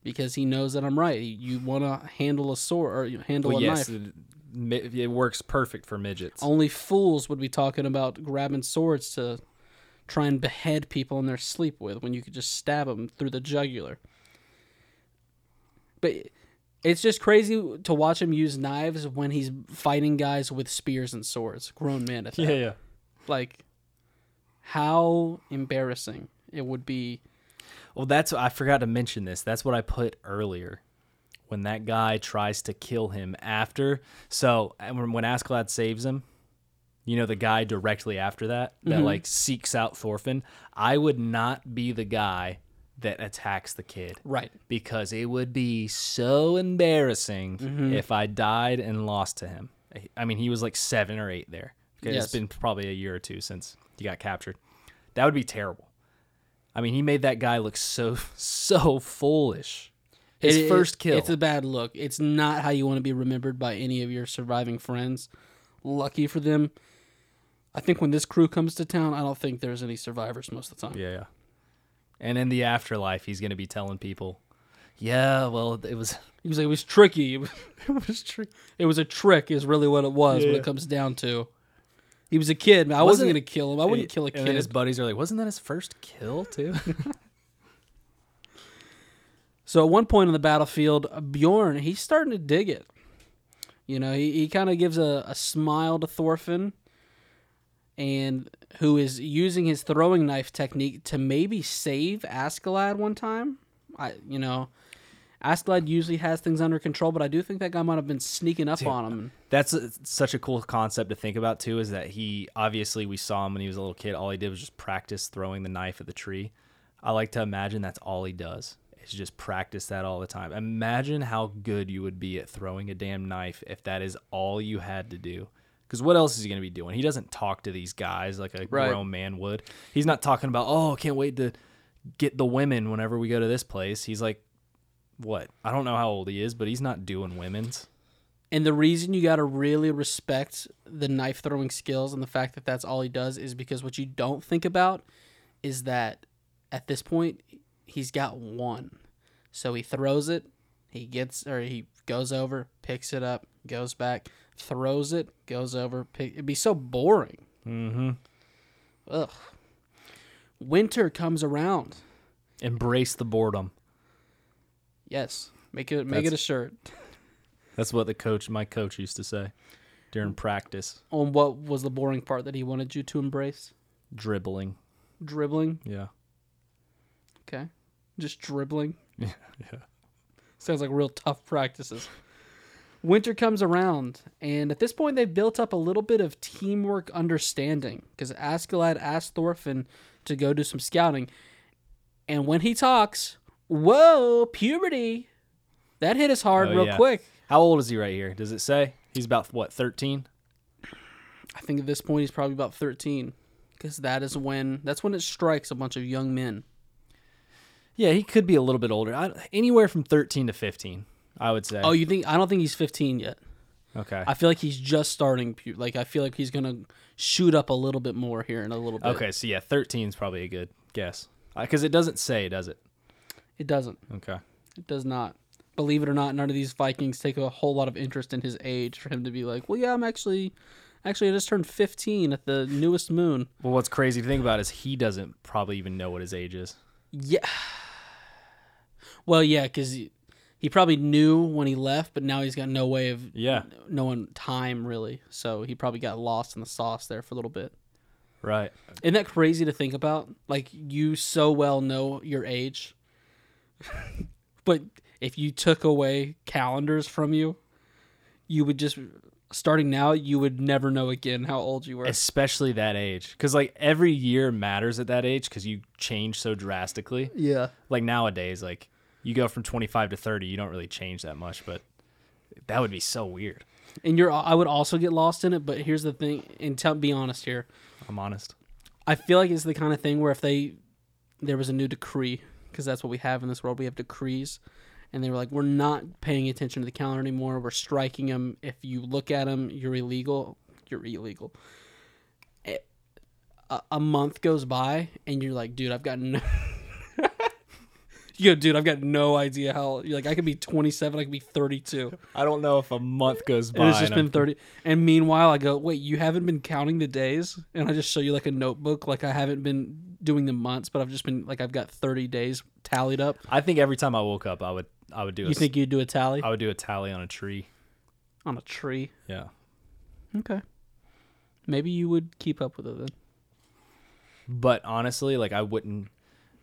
Speaker 2: because he knows that I'm right. You want to handle a sword or handle
Speaker 1: Well,
Speaker 2: a
Speaker 1: yes,
Speaker 2: knife.
Speaker 1: It, works perfect for midgets.
Speaker 2: Only fools would be talking about grabbing swords to try and behead people in their sleep with when you could just stab them through the jugular. But it's just crazy to watch him use knives when he's fighting guys with spears and swords. Grown men at that.
Speaker 1: Yeah, yeah.
Speaker 2: Like, how embarrassing it would be.
Speaker 1: Well, that's I forgot to mention this. That's what I put earlier. When that guy tries to kill him after, so when when Askeladd saves him, you know the guy directly after that that like seeks out Thorfinn. I would not be the guy that attacks the kid
Speaker 2: Right.
Speaker 1: because it would be so embarrassing
Speaker 2: Mm-hmm.
Speaker 1: if I died and lost to him. I mean, he was like seven or eight there. Okay,
Speaker 2: Yes.
Speaker 1: It's been probably a year or two since he got captured. That would be terrible. I mean, he made that guy look so so foolish. His
Speaker 2: It- it-
Speaker 1: first kill.
Speaker 2: It's a bad look. It's not how you want to be remembered by any of your surviving friends. Lucky for them. I think when this crew comes to town, I don't think there's any survivors most of the time.
Speaker 1: yeah, yeah. And in the afterlife, he's gonna be telling people, "Yeah, well, it was
Speaker 2: He was like, it was tricky. It was, it was, tri- it was a trick, is really what it was when
Speaker 1: Yeah.
Speaker 2: it comes down to. He was a kid. I wasn't,
Speaker 1: Wasn't
Speaker 2: going to kill him. I wouldn't kill a
Speaker 1: And his buddies are like, "Wasn't that his first kill too?"
Speaker 2: So at one point on the battlefield, uh, Bjorn, he's starting to dig it. You know, he, he kind of gives a, a smile to Thorfinn, and who is using his throwing knife technique to maybe save Askeladd one time. I, you know, Askeladd usually has things under control, but I do think that guy might have been sneaking up on him.
Speaker 1: That's a, such a cool concept to think about too. Is that he obviously we saw him when he was a little kid. All he did was just practice throwing the knife at the tree. I like to imagine that's all he does is just practice that all the time. Imagine how good you would be at throwing a damn knife if that is all you had to do. Because what else is he going to be doing? He doesn't talk to these guys like a
Speaker 2: Right.
Speaker 1: grown man would. He's not talking about, oh, can't wait to get the women whenever we go to this place. He's like, what? I don't know how old he is, but he's not doing women's.
Speaker 2: And the reason you got to really respect the knife throwing skills and the fact that that's all he does is because what you don't think about is that at this point he's got one. So he throws it, he gets or he goes over, picks it up, goes back, throws it, goes over, pick, it'd be so boring.
Speaker 1: Mm-hmm.
Speaker 2: Ugh. Winter comes around.
Speaker 1: Embrace the boredom.
Speaker 2: Yes, make it make it a shirt.
Speaker 1: That's what the coach, my coach, used to say during practice.
Speaker 2: On what was the boring part that he wanted you to embrace?
Speaker 1: Dribbling.
Speaker 2: Dribbling.
Speaker 1: Yeah.
Speaker 2: Okay, just dribbling.
Speaker 1: Yeah. Yeah.
Speaker 2: Sounds like real tough practices. Winter comes around, and at this point, they've built up a little bit of teamwork understanding because Askeladd asked Thorfinn to go do some scouting. And when he talks, whoa, puberty. That hit us hard
Speaker 1: Oh,
Speaker 2: real
Speaker 1: yeah.
Speaker 2: quick.
Speaker 1: How old is he right here? Does it say? He's about what, 13?
Speaker 2: I think at this point, he's probably about 13 because that is when that's when it strikes a bunch of young men.
Speaker 1: Yeah, he could be a little bit older. I, anywhere from 13 to 15, I would say.
Speaker 2: Oh, you think? I don't think he's 15 yet.
Speaker 1: okay.
Speaker 2: I feel like he's just starting. pu- Like I feel like he's gonna shoot up a little bit more here in a little bit.
Speaker 1: Okay, so yeah, 13 is probably a good guess. Because it doesn't say, does it?
Speaker 2: It doesn't.
Speaker 1: Okay.
Speaker 2: It does not. Believe it or not, none of these Vikings take a whole lot of interest in his age for him to be like, well, yeah, I'm actually, actually, I just turned 15 at the newest moon.
Speaker 1: Well, what's crazy to think about is he doesn't probably even know what his age is.
Speaker 2: Yeah. Well, yeah, because he, he probably knew when he left, but now he's got no way of
Speaker 1: Yeah.
Speaker 2: knowing time really. So he probably got lost in the sauce there for a little bit.
Speaker 1: Right.
Speaker 2: Isn't that crazy to think about? Like you so well know your age, but if you took away calendars from you, you would just starting now you would never know again how old you were.
Speaker 1: Especially that age. Because, like, every year matters at that age because you change so drastically.
Speaker 2: yeah.
Speaker 1: Like, nowadays, like, you go from 25 to 30, you don't really change that much, but that would be so weird.
Speaker 2: And you're I would also get lost in it, but here's the thing, and tell be honest here.
Speaker 1: I'm honest.
Speaker 2: I feel like it's the kind of thing where if they there was a new decree because that's what we have in this world. We have decrees, and they were like, we're not paying attention to the calendar anymore. We're striking them. If you look at them, you're illegal. You're illegal. A, a- a month goes by, and you're like, dude, I've got no. You go, dude, I've got no idea how. Like, I could be 27, I could be 32.
Speaker 1: I don't know if a month goes by.
Speaker 2: And it's just been 30. And meanwhile, I go, wait, you haven't been counting the days? And I just show you like a notebook. Like I haven't been doing the months, but I've just been like, I've got 30 days tallied up.
Speaker 1: I think every time I woke up, I would I would do a,
Speaker 2: You think you'd do a tally
Speaker 1: I would do a tally on a tree.
Speaker 2: on a tree?
Speaker 1: Yeah.
Speaker 2: Okay. Maybe you would keep up with it then.
Speaker 1: But honestly, like I wouldn't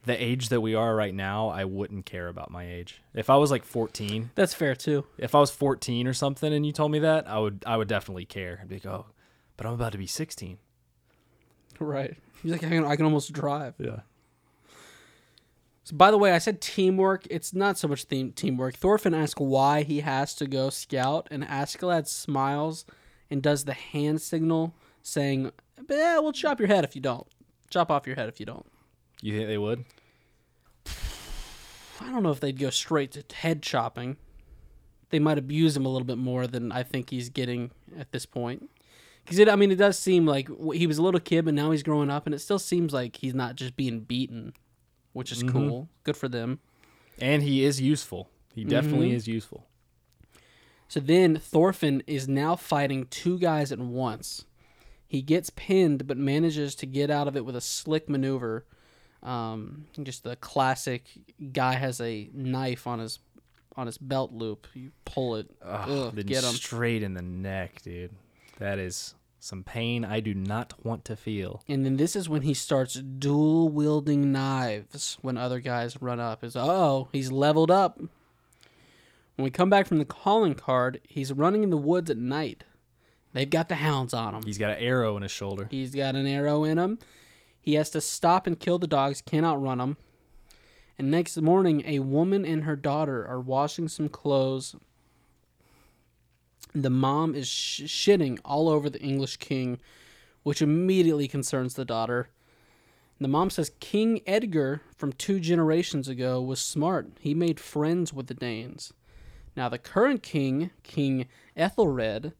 Speaker 1: the age that we are right now, I wouldn't care about my age. If I was like 14,
Speaker 2: That's fair too.
Speaker 1: if I was 14 or something and you told me that, I would I would definitely care. I'd be like, "Oh, but I'm about to be 16."
Speaker 2: Right. He's like, I can, I can almost drive.
Speaker 1: Yeah.
Speaker 2: So, by the way, I said teamwork. It's not so much team teamwork. Thorfinn asks why he has to go scout, and Askeladd smiles and does the hand signal, saying, "Yeah, we'll chop your head if you don't. Chop off your head if you don't."
Speaker 1: You think they would?
Speaker 2: I don't know if they'd go straight to head chopping. They might abuse him a little bit more than I think he's getting at this point. Because it, I mean, it does seem like he was a little kid, but now he's growing up, and it still seems like he's not just being beaten, which is mm-hmm. cool. Good for them.
Speaker 1: And he is useful. He mm-hmm. definitely is useful.
Speaker 2: So then Thorfinn is now fighting two guys at once. He gets pinned, but manages to get out of it with a slick maneuver. Um, just the classic guy has a knife on his on his belt loop. You pull it,
Speaker 1: Ugh,
Speaker 2: ugh, get him.
Speaker 1: straight in the neck, dude. That is some pain I do not want to feel.
Speaker 2: And then this is when he starts dual wielding knives when other guys run up. Is oh, he's leveled up. When we come back from the calling card, he's running in the woods at night. They've got the hounds on him.
Speaker 1: He's got an arrow in his shoulder.
Speaker 2: He's got an arrow in him. He has to stop and kill the dogs, can't outrun them. And next morning, a woman and her daughter are washing some clothes. The mom is sh- shitting all over the English king, which immediately concerns the daughter. The mom says King Edgar from two generations ago was smart. He made friends with the Danes. Now, the current king, King Ethelred,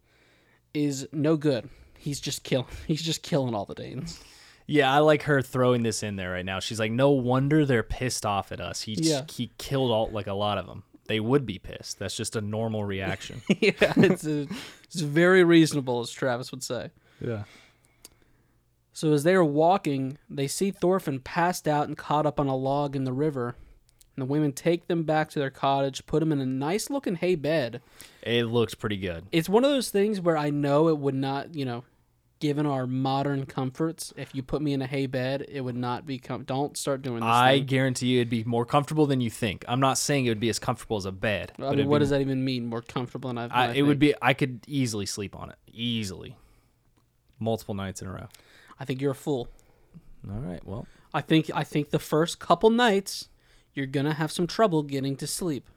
Speaker 2: is no good. He's just killing. He's just killing all the Danes.
Speaker 1: Yeah, I like her throwing this in there right now. She's like, no wonder they're pissed off at us. He
Speaker 2: Yeah.
Speaker 1: he killed all like a lot of them. They would be pissed. That's just a normal reaction.
Speaker 2: yeah, it's a, it's very reasonable, as Travis would say.
Speaker 1: yeah.
Speaker 2: So as they are walking, they see Thorfinn passed out and caught up on a log in the river. And the women take them back to their cottage, put them in a nice looking hay bed.
Speaker 1: It looks pretty good.
Speaker 2: It's one of those things where I know it would not, you know, given our modern comforts, if you put me in a hay bed, it would not be com- don't start doing this.
Speaker 1: I
Speaker 2: thing.
Speaker 1: guarantee you it'd be more comfortable than you think. I'm not saying it would be as comfortable as a bed.
Speaker 2: I
Speaker 1: but
Speaker 2: mean, what does that even mean? More comfortable than I, than
Speaker 1: I,
Speaker 2: I
Speaker 1: it would be. I could easily sleep on it. Easily. Multiple nights in a row.
Speaker 2: I think you're a fool.
Speaker 1: All right. Well,
Speaker 2: I think I think the first couple nights you're gonna have some trouble getting to sleep.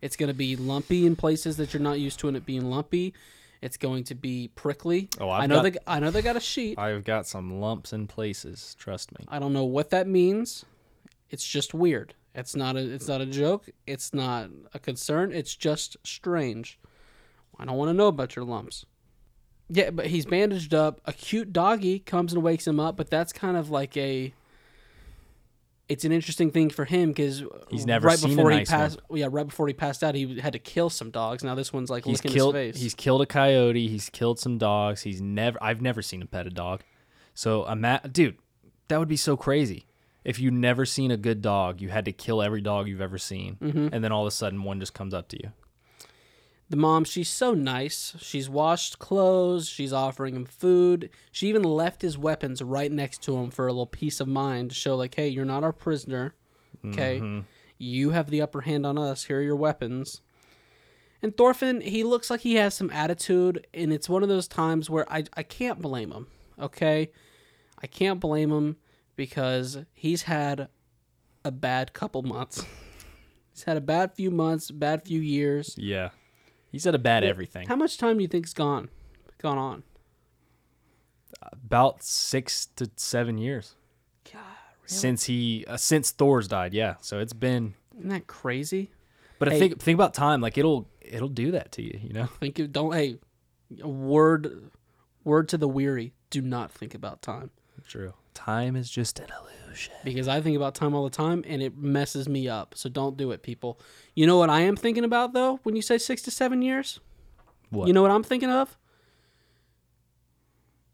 Speaker 2: It's gonna be lumpy in places that you're not used to, and it being lumpy. It's going to be prickly.
Speaker 1: Oh, I've
Speaker 2: I know
Speaker 1: got-
Speaker 2: they I know they got a sheet.
Speaker 1: I've got some lumps in places. Trust me.
Speaker 2: I don't know what that means. It's just weird. It's not a it's not a joke. It's not a concern. It's just strange. I don't want to know about your lumps. Yeah, but he's bandaged up. A cute doggy comes and wakes him up, but that's kind of like a it's an interesting thing for him because
Speaker 1: He's never
Speaker 2: right before he
Speaker 1: nice
Speaker 2: passed. Yeah, right before he passed out, he had to kill some dogs. Now this one's like
Speaker 1: He's
Speaker 2: licking
Speaker 1: killed.
Speaker 2: his face.
Speaker 1: He's killed a coyote. He's killed some dogs. He's never. I've never seen him pet a dog. So I'm at, dude. That would be so crazy. If you never seen a good dog, you had to kill every dog you've ever seen,
Speaker 2: Mm-hmm.
Speaker 1: and then all of a sudden one just comes up to you.
Speaker 2: The mom, she's so nice. She's washed clothes. She's offering him food. She even left his weapons right next to him for a little peace of mind to show, like, hey, you're not our prisoner. Okay. Mm-hmm. You have the upper hand on us. Here are your weapons. And Thorfinn, he looks like he has some attitude, and it's one of those times where I, I can't blame him. Okay. I can't blame him because he's had a bad couple months. he's had a bad few months, bad few years.
Speaker 1: Yeah, he's had a bad everything.
Speaker 2: How much time do you think's gone gone on?
Speaker 1: About six to seven years
Speaker 2: God,
Speaker 1: since he uh, since Thors died. Yeah, so it's been.
Speaker 2: isn't that crazy?
Speaker 1: But
Speaker 2: Hey.
Speaker 1: think think about time. Like it'll it'll do that to you. You know.
Speaker 2: Think of, don't hey, a word word to the weary. Do not think about time
Speaker 1: True. Time is just an illusion.
Speaker 2: Oh, because I think about time all the time and it messes me up. So don't do it, people. You know what I am thinking about though? When you say six to seven years,
Speaker 1: What?
Speaker 2: you know what I'm thinking of?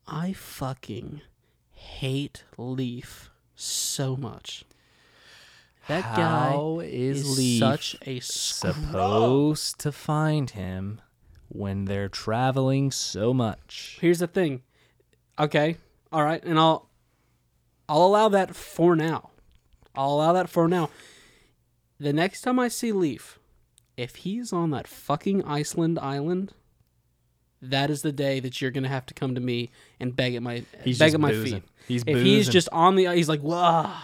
Speaker 2: I fucking hate Leif so much. That
Speaker 1: How
Speaker 2: guy
Speaker 1: is
Speaker 2: is
Speaker 1: Leif
Speaker 2: such a scrub.
Speaker 1: supposed to find him when they're traveling so much?
Speaker 2: Here's the thing. Okay. All right, and I'll I'll allow that for now. I'll allow that for now. The next time I see Leif, if he's on that fucking Iceland island, that is the day that you're gonna have to come to me and beg at my
Speaker 1: He's
Speaker 2: beg at my
Speaker 1: boozing.
Speaker 2: feet.
Speaker 1: He's
Speaker 2: if he's just on the he's like, wow,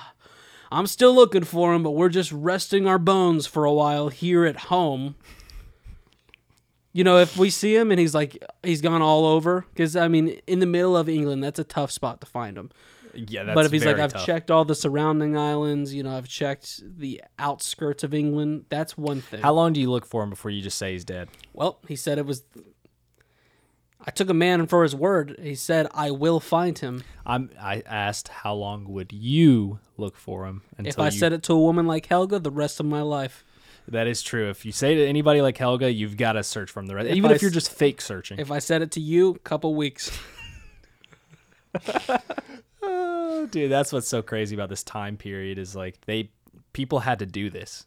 Speaker 2: I'm still looking for him, but we're just resting our bones for a while here at home. You know, if we see him and he's like he's gone all over, because I mean, in the middle of England, that's a tough spot to find him.
Speaker 1: Yeah, that's
Speaker 2: but if he's like, I've
Speaker 1: tough.
Speaker 2: checked all the surrounding islands, you know, I've checked the outskirts of England. That's one thing.
Speaker 1: How long do you look for him before you just say he's dead?
Speaker 2: well, he said it was. I took a man for his word. He said, "I will find him."
Speaker 1: I'm. I asked how long would you look for him
Speaker 2: If I
Speaker 1: you,
Speaker 2: said it to a woman like Helga, the rest of my life.
Speaker 1: that is true. If you say to anybody like Helga, you've got to search from the rest.
Speaker 2: If
Speaker 1: Even
Speaker 2: I
Speaker 1: if you're just fake searching.
Speaker 2: If I said it to you, couple weeks.
Speaker 1: Oh, dude, that's what's so crazy about this time period is like they people had to do this.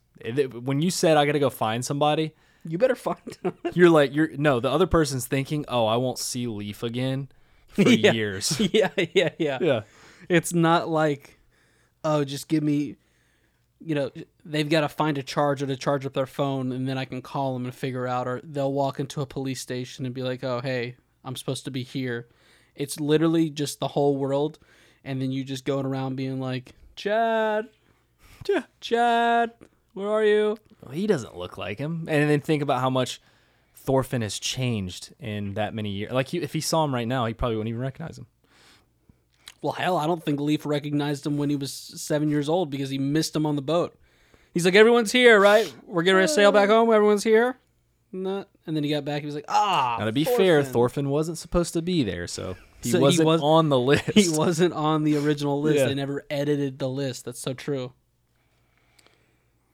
Speaker 1: When you said I got to go find somebody,
Speaker 2: You better find him.
Speaker 1: you're like you're no, the other person's thinking, "Oh, I won't see Leif again for
Speaker 2: Yeah.
Speaker 1: years."
Speaker 2: yeah, yeah, yeah.
Speaker 1: yeah.
Speaker 2: It's not like, oh, just give me, you know, they've got to find a charger to charge up their phone and then I can call them and figure out, or they'll walk into a police station and be like, oh, hey, I'm supposed to be here. It's literally just the whole world. And then you just going around being like, Chad. Chad, where are you?
Speaker 1: Well, he doesn't look like him. And then think about how much Thorfinn has changed in that many years. Like he, if he saw him right now, he probably wouldn't even recognize him.
Speaker 2: Well, hell, I don't think Leif recognized him when he was seven years old because he missed him on the boat. He's like, everyone's here, right? We're getting ready to sail back home. Everyone's here. Not. And then he got back. He was like, ah.
Speaker 1: Now to be fair,
Speaker 2: Thorfinn."
Speaker 1: Thorfinn wasn't supposed to be there, so he
Speaker 2: So
Speaker 1: wasn't
Speaker 2: was-
Speaker 1: on the list.
Speaker 2: He wasn't on the original list.
Speaker 1: Yeah.
Speaker 2: They never edited the list. That's so true.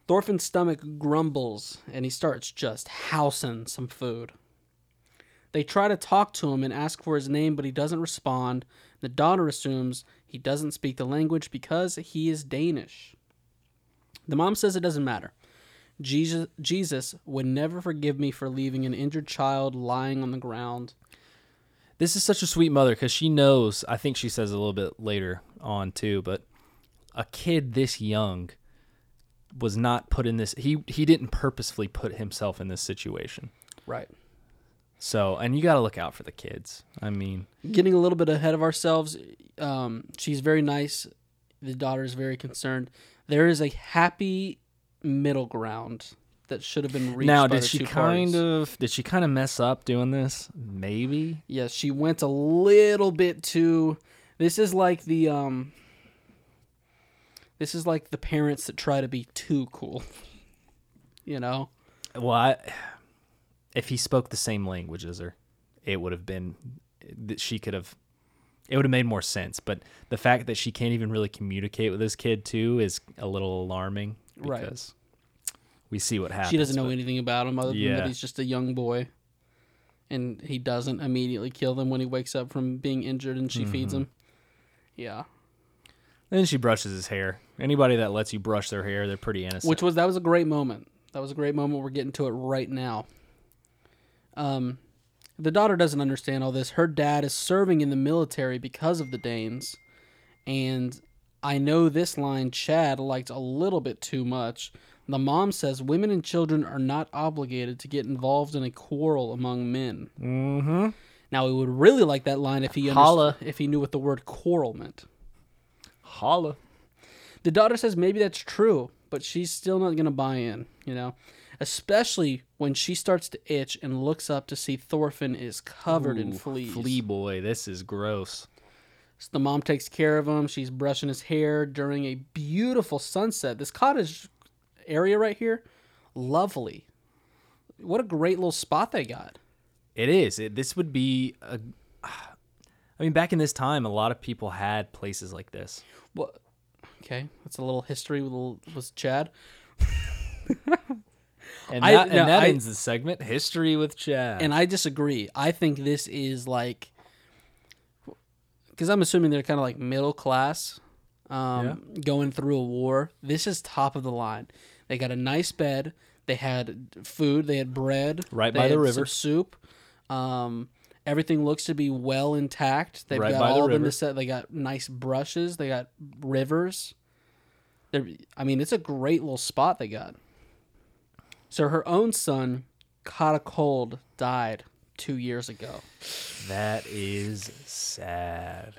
Speaker 2: Thorfinn's stomach grumbles and he starts just housing some food. They try to talk to him and ask for his name, but he doesn't respond. The daughter assumes he doesn't speak the language because he is Danish. The mom says it doesn't matter. Jesus, Jesus would never forgive me for leaving an injured child lying on the ground.
Speaker 1: This is such a sweet mother because she knows. I think she says a little bit later on too, but a kid this young was not put in this. He he didn't purposefully put himself in this situation.
Speaker 2: Right.
Speaker 1: So, and you got to look out for the kids. I mean,
Speaker 2: Getting a little bit ahead of ourselves. Um, she's very nice. The daughter is very concerned. There is a happy middle ground that should have been reached.
Speaker 1: now did she kind
Speaker 2: parties.
Speaker 1: of did she kind of mess up doing this? Maybe.
Speaker 2: Yes, she went a little bit too. This is like the um. This is like the parents that try to be too cool. You know.
Speaker 1: Well, I, if he spoke the same language as her, it would have been that she could have. It would have made more sense, but the fact that she can't even really communicate with this kid too is a little alarming
Speaker 2: Right.
Speaker 1: because we see what happens.
Speaker 2: she doesn't know
Speaker 1: but-
Speaker 2: anything about him other than
Speaker 1: Yeah.
Speaker 2: that he's just a young boy. And he doesn't immediately kill them when he wakes up from being injured and she feeds
Speaker 1: Mm-hmm.
Speaker 2: him. Yeah.
Speaker 1: Then she brushes his hair. Anybody that lets you brush their hair, they're pretty innocent.
Speaker 2: Which was that was a great moment. That was a great moment. We're getting to it right now. Um, the daughter doesn't understand all this. Her dad is serving in the military because of the Danes, and I know this line Chad liked a little bit too much. The mom says women and children are not obligated to get involved in a quarrel among men.
Speaker 1: mm-hmm.
Speaker 2: Now, we would really like that line if he
Speaker 1: Holla.
Speaker 2: if he knew what the word quarrel meant.
Speaker 1: Holla.
Speaker 2: The daughter says maybe that's true, but she's still not going to buy in, you know? Especially when she starts to itch and looks up to see Thorfinn is covered in fleas.
Speaker 1: Flea boy, this is gross.
Speaker 2: So the mom takes care of him. She's brushing his hair during a beautiful sunset. This cottage area right here, lovely. What a great little spot they got.
Speaker 1: It is. It, this would be a. I mean, back in this time, a lot of people had places like this.
Speaker 2: Well, okay, that's a little history with little, Chad.
Speaker 1: And
Speaker 2: I-
Speaker 1: that, and
Speaker 2: no,
Speaker 1: that
Speaker 2: I-
Speaker 1: ends the segment. History with Chad.
Speaker 2: And I disagree. I think this is like, because I'm assuming they're kind of like middle class, um, going through a war. This is top of the line. They got a nice bed. They had food. They had bread.
Speaker 1: Right
Speaker 2: they
Speaker 1: by the river.
Speaker 2: Soup. Um, everything looks to be well intact. They've
Speaker 1: Right
Speaker 2: got
Speaker 1: by the
Speaker 2: all of them
Speaker 1: river.
Speaker 2: to set. They got nice brushes. They got rivers. They're, I mean, it's a great little spot they got. So her own son caught a cold, died two years ago.
Speaker 1: that is sad.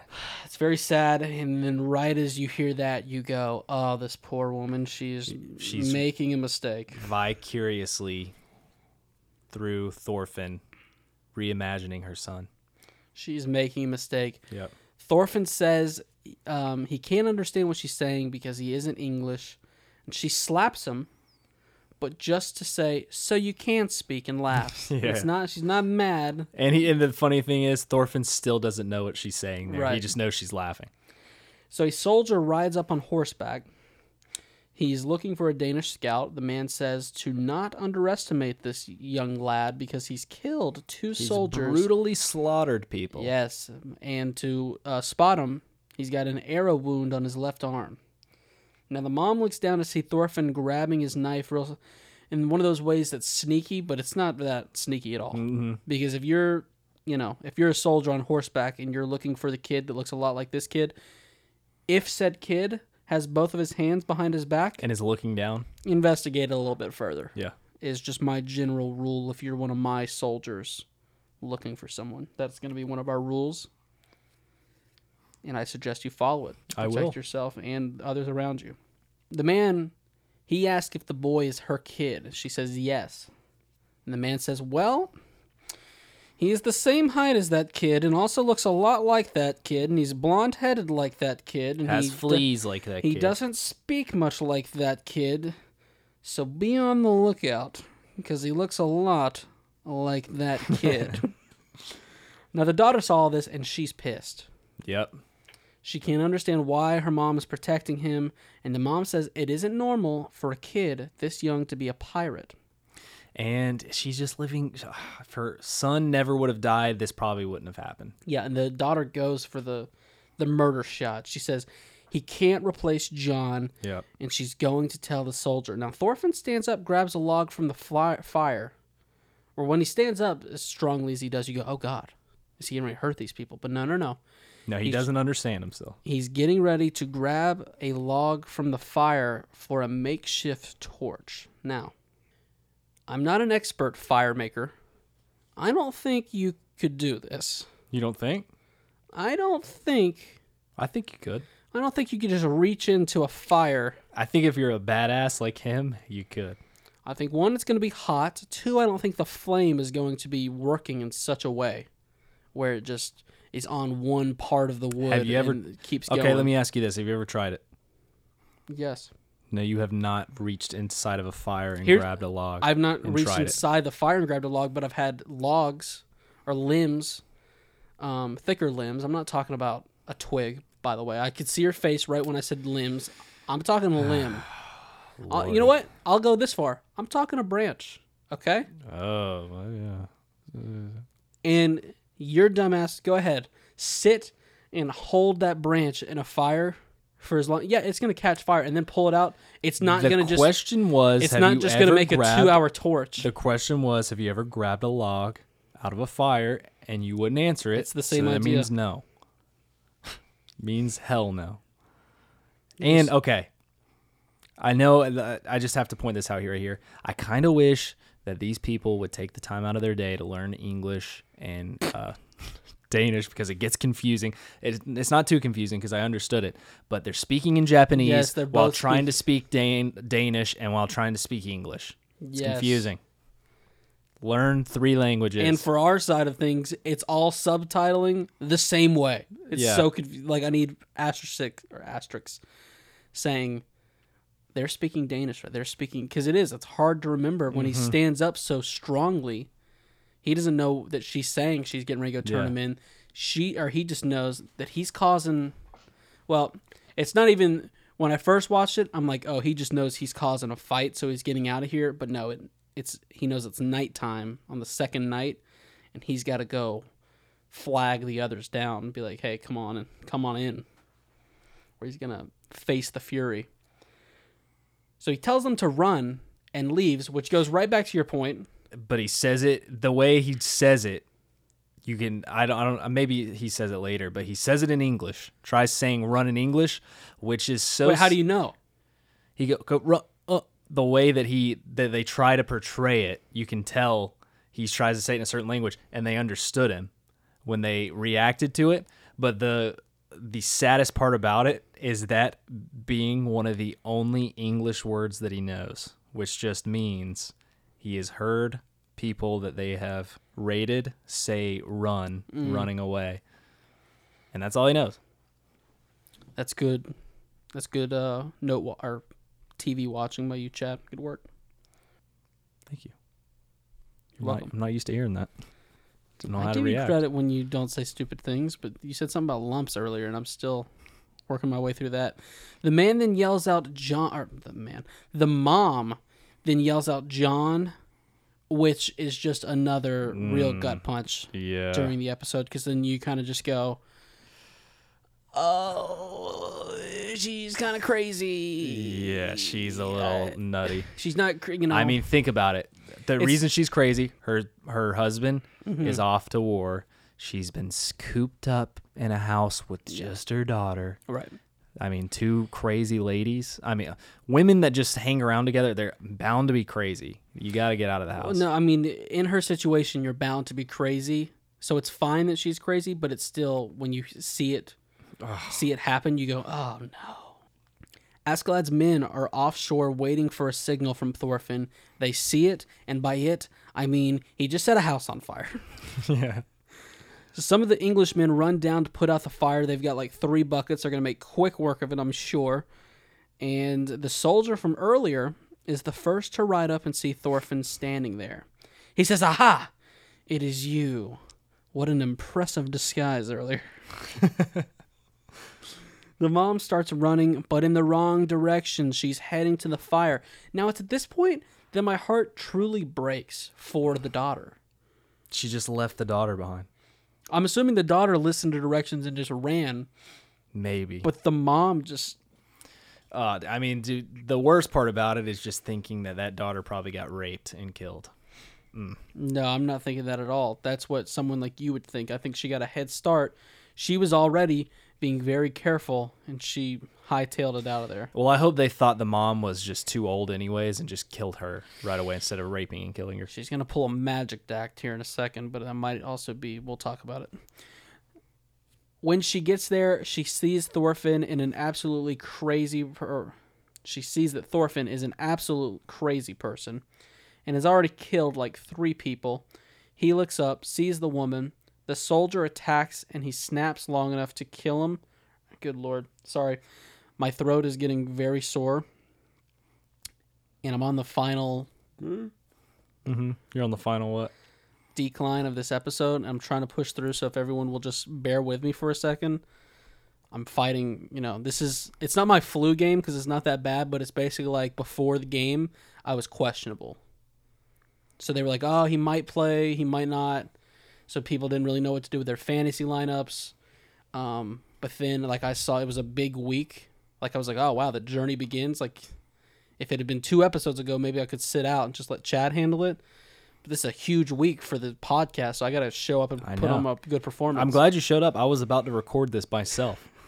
Speaker 2: It's very sad. And then right as you hear that, you go, "Oh, this poor woman. She's
Speaker 1: She's-
Speaker 2: making a mistake."
Speaker 1: Vicariously through Thorfinn, reimagining her son.
Speaker 2: She's making a mistake.
Speaker 1: Yep.
Speaker 2: Thorfinn says um, he can't understand what she's saying because he isn't English, and she slaps him, but just to say, "So you can speak," and laughs.
Speaker 1: Yeah.
Speaker 2: It's not. She's not mad.
Speaker 1: And he and the funny thing is, Thorfinn still doesn't know what she's saying there. He just knows she's laughing.
Speaker 2: So a soldier rides up on horseback. He's looking for a Danish scout. The man says to not underestimate this young lad because he's killed two
Speaker 1: He's
Speaker 2: soldiers.
Speaker 1: brutally slaughtered people.
Speaker 2: Yes, and to uh, spot him, he's got an arrow wound on his left arm. Now the mom looks down to see Thorfinn grabbing his knife real in one of those ways that's sneaky, but it's not that sneaky at all.
Speaker 1: Mm-hmm.
Speaker 2: Because if you're, you know, if you're a soldier on horseback and you're looking for the kid that looks a lot like this kid, if said kid has both of his hands behind his back,
Speaker 1: And is looking down.
Speaker 2: investigate it a little bit further.
Speaker 1: Yeah.
Speaker 2: Is just my general rule if you're one of my soldiers looking for someone. That's going to be one of our rules. And I suggest you follow it.
Speaker 1: I
Speaker 2: Protect
Speaker 1: will.
Speaker 2: yourself and others around you. The man, he asks if the boy is her kid. She says yes. And the man says, Well, he is the same height as that kid and also looks a lot like that kid. And he's blonde headed like that kid. And
Speaker 1: Has
Speaker 2: he
Speaker 1: fleas like that
Speaker 2: he
Speaker 1: kid.
Speaker 2: doesn't speak much like that kid, so be on the lookout because he looks a lot like that kid. now the daughter saw all this and she's pissed.
Speaker 1: Yep.
Speaker 2: She can't understand why her mom is protecting him, and the mom says it isn't normal for a kid this young to be a pirate.
Speaker 1: and she's just living. If her son never would have died, this probably wouldn't have happened.
Speaker 2: Yeah, and the daughter goes for the the murder shot. She says he can't replace John,
Speaker 1: Yep.
Speaker 2: and she's going to tell the soldier. Now Thorfinn stands up, grabs a log from the fly- fire, or when he stands up as strongly as he does, you go, "Oh God, is he going to hurt these people?" But no, no, no.
Speaker 1: No, he
Speaker 2: He's-
Speaker 1: doesn't understand himself.
Speaker 2: He's getting ready to grab a log from the fire for a makeshift torch. Now, I'm not an expert fire maker. I don't think you could do this.
Speaker 1: You don't think?
Speaker 2: I don't think
Speaker 1: I think you could.
Speaker 2: I don't think you could just reach into a fire.
Speaker 1: I think if you're a badass like him, you could.
Speaker 2: I think one, it's going to be hot. Two, I don't think the flame is going to be working in such a way where it just is on one part of the wood.
Speaker 1: Have you ever-
Speaker 2: keeps
Speaker 1: Okay,
Speaker 2: going?
Speaker 1: let me ask you this: Have you ever tried it?
Speaker 2: Yes,
Speaker 1: No, you have not reached inside of a fire and
Speaker 2: Here-
Speaker 1: grabbed a log.
Speaker 2: I've not reached
Speaker 1: tried it.
Speaker 2: inside the fire and grabbed a log, but I've had logs or limbs, um, thicker limbs. I'm not talking about a twig, by the way. I could see your face right when I said limbs. I'm talking a limb. Uh, you know what? I'll go this far. I'm talking a branch. Okay.
Speaker 1: Oh, well, yeah.
Speaker 2: and your dumbass go ahead sit and hold that branch in a fire for as long yeah it's gonna catch fire and then pull it out it's not
Speaker 1: the
Speaker 2: gonna just
Speaker 1: question was,
Speaker 2: it's
Speaker 1: have
Speaker 2: not
Speaker 1: you
Speaker 2: just gonna make a
Speaker 1: grabbed-
Speaker 2: two hour torch
Speaker 1: The question was, have you ever grabbed a log out of a fire and you wouldn't answer it?
Speaker 2: It's the same
Speaker 1: so that
Speaker 2: idea.
Speaker 1: means no. means hell no. And okay, I know. Uh, I just have to point this out here. Right here, I kind of wish that these people would take the time out of their day to learn English and uh, Danish because it gets confusing. It, it's not too confusing because I understood it, but they're speaking in Japanese
Speaker 2: Yes,
Speaker 1: while trying
Speaker 2: speak-
Speaker 1: to speak Dan- Danish and while trying to speak English. It's
Speaker 2: Yes.
Speaker 1: confusing. Learn three languages.
Speaker 2: and for our side of things it's all subtitling the same way it's
Speaker 1: Yeah.
Speaker 2: so conf- like i need asterisk or asterisks saying they're speaking danish right? They're speaking because it is it's hard to remember when
Speaker 1: Mm-hmm.
Speaker 2: he stands up so strongly. He doesn't know that she's saying she's getting ready to go turn
Speaker 1: Yeah.
Speaker 2: him in. She or he just knows that he's causing well it's not even when i first watched it i'm like oh he just knows he's causing a fight so he's getting out of here. But no it, it's he knows it's nighttime on the second night and he's got to go flag the others down and be like hey come on and come on in. Or he's gonna face the fury so he tells them to run and leaves which goes right back to your point
Speaker 1: but he says it the way he says it. You can I don't I don't maybe he says it later, but he says it in English. Tries saying "run" in English, which is so.
Speaker 2: Wait, how do you know
Speaker 1: he go, go run? Uh, the way that he that they try to portray it, you can tell he tries to say it in a certain language, and they understood him when they reacted to it. But the the saddest part about it is that being one of the only English words that he knows, which just means he has heard people that they have rated say run, running away. And that's all he knows.
Speaker 2: That's good. That's good. Uh, note wa- or TV watching by you, Chad. Good work.
Speaker 1: Thank you.
Speaker 2: You're welcome.
Speaker 1: not, I'm not used to hearing that. Know
Speaker 2: I
Speaker 1: how to
Speaker 2: give you credit when you don't say stupid things, but you said something about lumps earlier, and I'm still working my way through that. The man then yells out John, or the man, the mom then yells out John, which is just another real mm. gut punch
Speaker 1: Yeah.
Speaker 2: during the episode, because then you kind of just go, "Oh, she's kind of crazy."
Speaker 1: yeah, she's a little nutty.
Speaker 2: She's not, you know.
Speaker 1: I mean, think about it. The
Speaker 2: It's-
Speaker 1: reason she's crazy, her her husband
Speaker 2: Mm-hmm.
Speaker 1: is off to war. She's been scooped up in a house with just her daughter.
Speaker 2: right?
Speaker 1: I mean, two crazy ladies. I mean, women that just hang around together, they're bound to be crazy. You got to get out of the house.
Speaker 2: Well, no, I mean, in her situation, you're bound to be crazy. So it's fine that she's crazy, but it's still when you see it, see it happen, you go, "Oh no." Askeladd's men are offshore waiting for a signal from Thorfinn. They see it, and by it, I mean he just set a house on fire.
Speaker 1: yeah.
Speaker 2: So some of the Englishmen run down to put out the fire. They've got like three buckets. They're going to make quick work of it, I'm sure. And the soldier from earlier is the first to ride up and see Thorfinn standing there. He says, Aha! It is you. What an impressive disguise earlier. the mom starts running, but in the wrong direction. She's heading to the fire. Now, it's at this point that my heart truly breaks for the daughter.
Speaker 1: She just left the daughter behind.
Speaker 2: I'm assuming the daughter listened to directions and just ran,
Speaker 1: Maybe.
Speaker 2: but the mom just
Speaker 1: uh, I mean, dude, the worst part about it is just thinking that that daughter probably got raped and killed.
Speaker 2: No, I'm not thinking that at all. That's what someone like you would think. I think she got a head start. She was already being very careful, and she hightailed it out of there.
Speaker 1: Well, I hope they thought the mom was just too old, anyways, and just killed her right away instead of raping and killing her.
Speaker 2: She's gonna pull a magic act here in a second, but that might also be. We'll talk about it. When she gets there, she sees Thorfinn in an absolutely crazy. Per- she sees that Thorfinn is an absolute crazy person, and has already killed like three people. He looks up, sees the woman. The soldier attacks, and he snaps long enough to kill him. Good lord, sorry, my throat is getting very sore, and I'm on the final
Speaker 1: Mm-hmm. You're on the final what?
Speaker 2: decline of this episode. I'm trying to push through, so if everyone will just bear with me for a second. I'm fighting, you know, this is it's not my flu game because it's not that bad, but it's basically like before the game, I was questionable. So they were like, "Oh, he might play, he might not." So people didn't really know what to do with their fantasy lineups. Um, but then like I saw it was a big week. Like I was like, "Oh, wow, the journey begins." Like if it had been 2 episodes ago, maybe I could sit out and just let Chad handle it but this is a huge week for the podcast, so I got to show up and
Speaker 1: I
Speaker 2: put
Speaker 1: know.
Speaker 2: on a good performance.
Speaker 1: I'm glad you showed up. I was about to record this myself.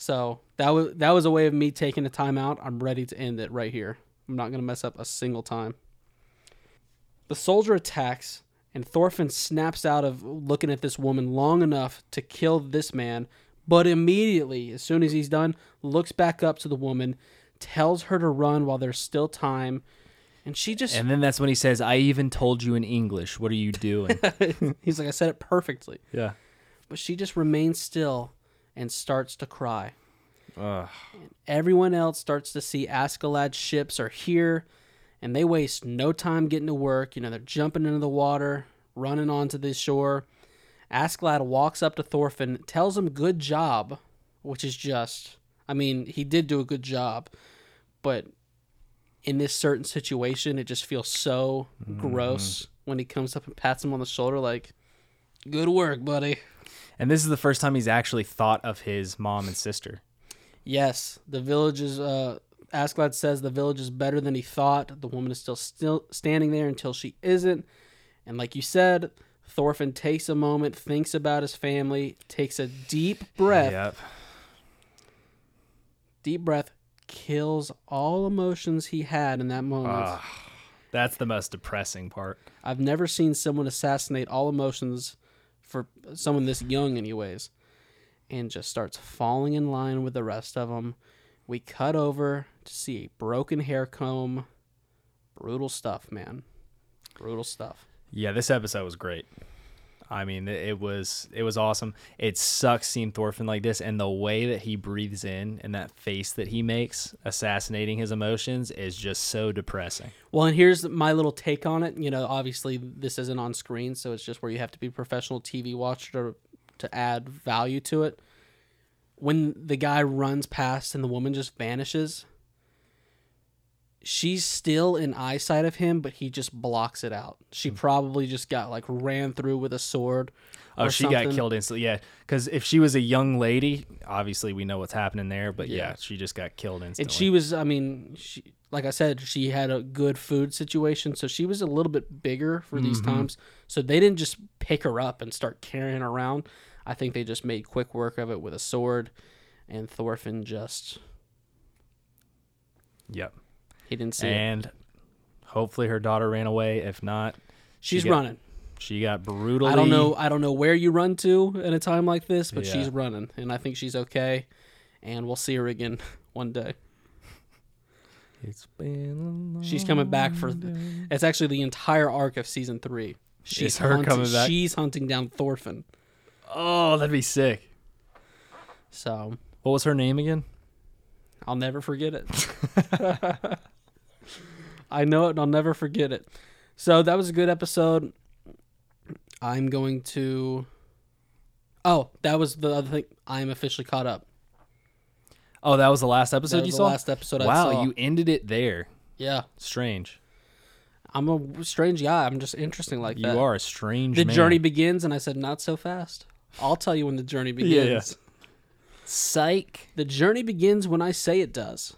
Speaker 2: So that was that was a way of me taking a time out. I'm ready to end it right here. I'm not gonna mess up a single time. The soldier attacks, and Thorfinn snaps out of looking at this woman long enough to kill this man, but immediately, as soon as he's done, looks back up to the woman, tells her to run while there's still time, and she just
Speaker 1: And then that's when he says, I even told you in English. What are you doing?
Speaker 2: he's like, I said it perfectly.
Speaker 1: yeah.
Speaker 2: But she just remains still and starts to cry.
Speaker 1: Ugh.
Speaker 2: Everyone else starts to see Askeladd's ships are here, and they waste no time getting to work. You know, they're jumping into the water, running onto the shore. Askeladd walks up to Thorfinn, tells him good job, which is just, I mean, he did do a good job, but in this certain situation, it just feels so gross when he comes up and pats him on the shoulder, like, good work, buddy.
Speaker 1: And this is the first time he's actually thought of his mom and sister.
Speaker 2: Yes, the village is. Uh, Askeladd says the village is better than he thought. The woman is still still standing there until she isn't. And like you said, Thorfinn takes a moment, thinks about his family, takes a deep breath,
Speaker 1: Yep.
Speaker 2: deep breath, kills all emotions he had in that moment.
Speaker 1: Ah. That's the most depressing part.
Speaker 2: I've never seen someone assassinate all emotions for someone this young, anyways, and just starts falling in line with the rest of them. We cut over to see a broken hair comb. Brutal stuff, man. Brutal stuff.
Speaker 1: Yeah, this episode was great. I mean, it, was it was awesome. It sucks seeing Thorfinn like this, and the way that he breathes in and that face that he makes, assassinating his emotions, is just so depressing.
Speaker 2: Well, and here's my little take on it. You know, obviously this isn't on screen, so it's just where you have to be a professional TV watcher to, to add value to it. When the guy runs past and the woman just vanishes, she's still in eyesight of him, but he just blocks it out. She probably just got like ran through with a sword.
Speaker 1: Oh, she got killed instantly. Yeah, because if she was a young lady, obviously we know what's happening there. But yeah,
Speaker 2: Yeah.
Speaker 1: she just got killed instantly.
Speaker 2: And she was, I mean, she, like I said, she had a good food situation, so she was a little bit bigger for these
Speaker 1: Mm-hmm.
Speaker 2: times. So they didn't just pick her up and start carrying her around. I think they just made quick work of it with a sword, and Thorfinn just
Speaker 1: Yep.
Speaker 2: He didn't see it.
Speaker 1: And hopefully her daughter ran away. If not, she's
Speaker 2: She's
Speaker 1: got-
Speaker 2: running.
Speaker 1: She got brutally.
Speaker 2: I don't know. I don't know where you run to in a time like this, but
Speaker 1: Yeah.
Speaker 2: she's running, and I think she's okay. And we'll see her again one day.
Speaker 1: It's been a
Speaker 2: She's coming back for.
Speaker 1: day.
Speaker 2: It's actually the entire arc of season three. She's
Speaker 1: her
Speaker 2: hunting,
Speaker 1: coming back?
Speaker 2: She's hunting down Thorfinn.
Speaker 1: Oh, that'd be sick.
Speaker 2: So
Speaker 1: What was her name again?
Speaker 2: I'll never forget it. I know it and I'll never forget it. So that was a good episode. I'm going to Oh, that was the other thing. I'm officially caught up.
Speaker 1: Oh, that was the last
Speaker 2: That
Speaker 1: episode
Speaker 2: was
Speaker 1: you
Speaker 2: the
Speaker 1: saw.
Speaker 2: last episode I
Speaker 1: wow,
Speaker 2: saw.
Speaker 1: you ended it there.
Speaker 2: Yeah.
Speaker 1: Strange.
Speaker 2: I'm a strange guy. I'm just interesting like
Speaker 1: You
Speaker 2: that.
Speaker 1: You are a strange
Speaker 2: The
Speaker 1: man.
Speaker 2: journey begins, and I said, not so fast. I'll tell you when the journey begins.
Speaker 1: yeah. Psych.
Speaker 2: The journey begins when I say it does.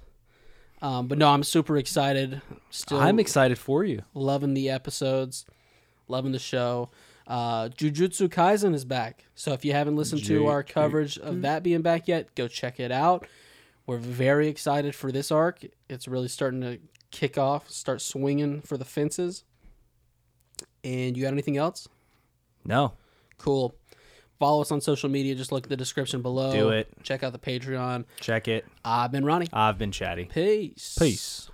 Speaker 2: Um, but no, I'm super excited. Still,
Speaker 1: I'm excited for you.
Speaker 2: loving the episodes, loving the show. Uh, Jujutsu Kaisen is back. So if you haven't listened to our coverage of that being back yet, go check it out. We're very excited for this arc. It's really starting to kick off, start swinging for the fences. And you got anything else?
Speaker 1: No.
Speaker 2: Cool. Follow us on social media. Just look at the description below.
Speaker 1: Do it.
Speaker 2: Check out the Patreon.
Speaker 1: Check it.
Speaker 2: I've been Ronny.
Speaker 1: I've been chatty.
Speaker 2: Peace.
Speaker 1: Peace.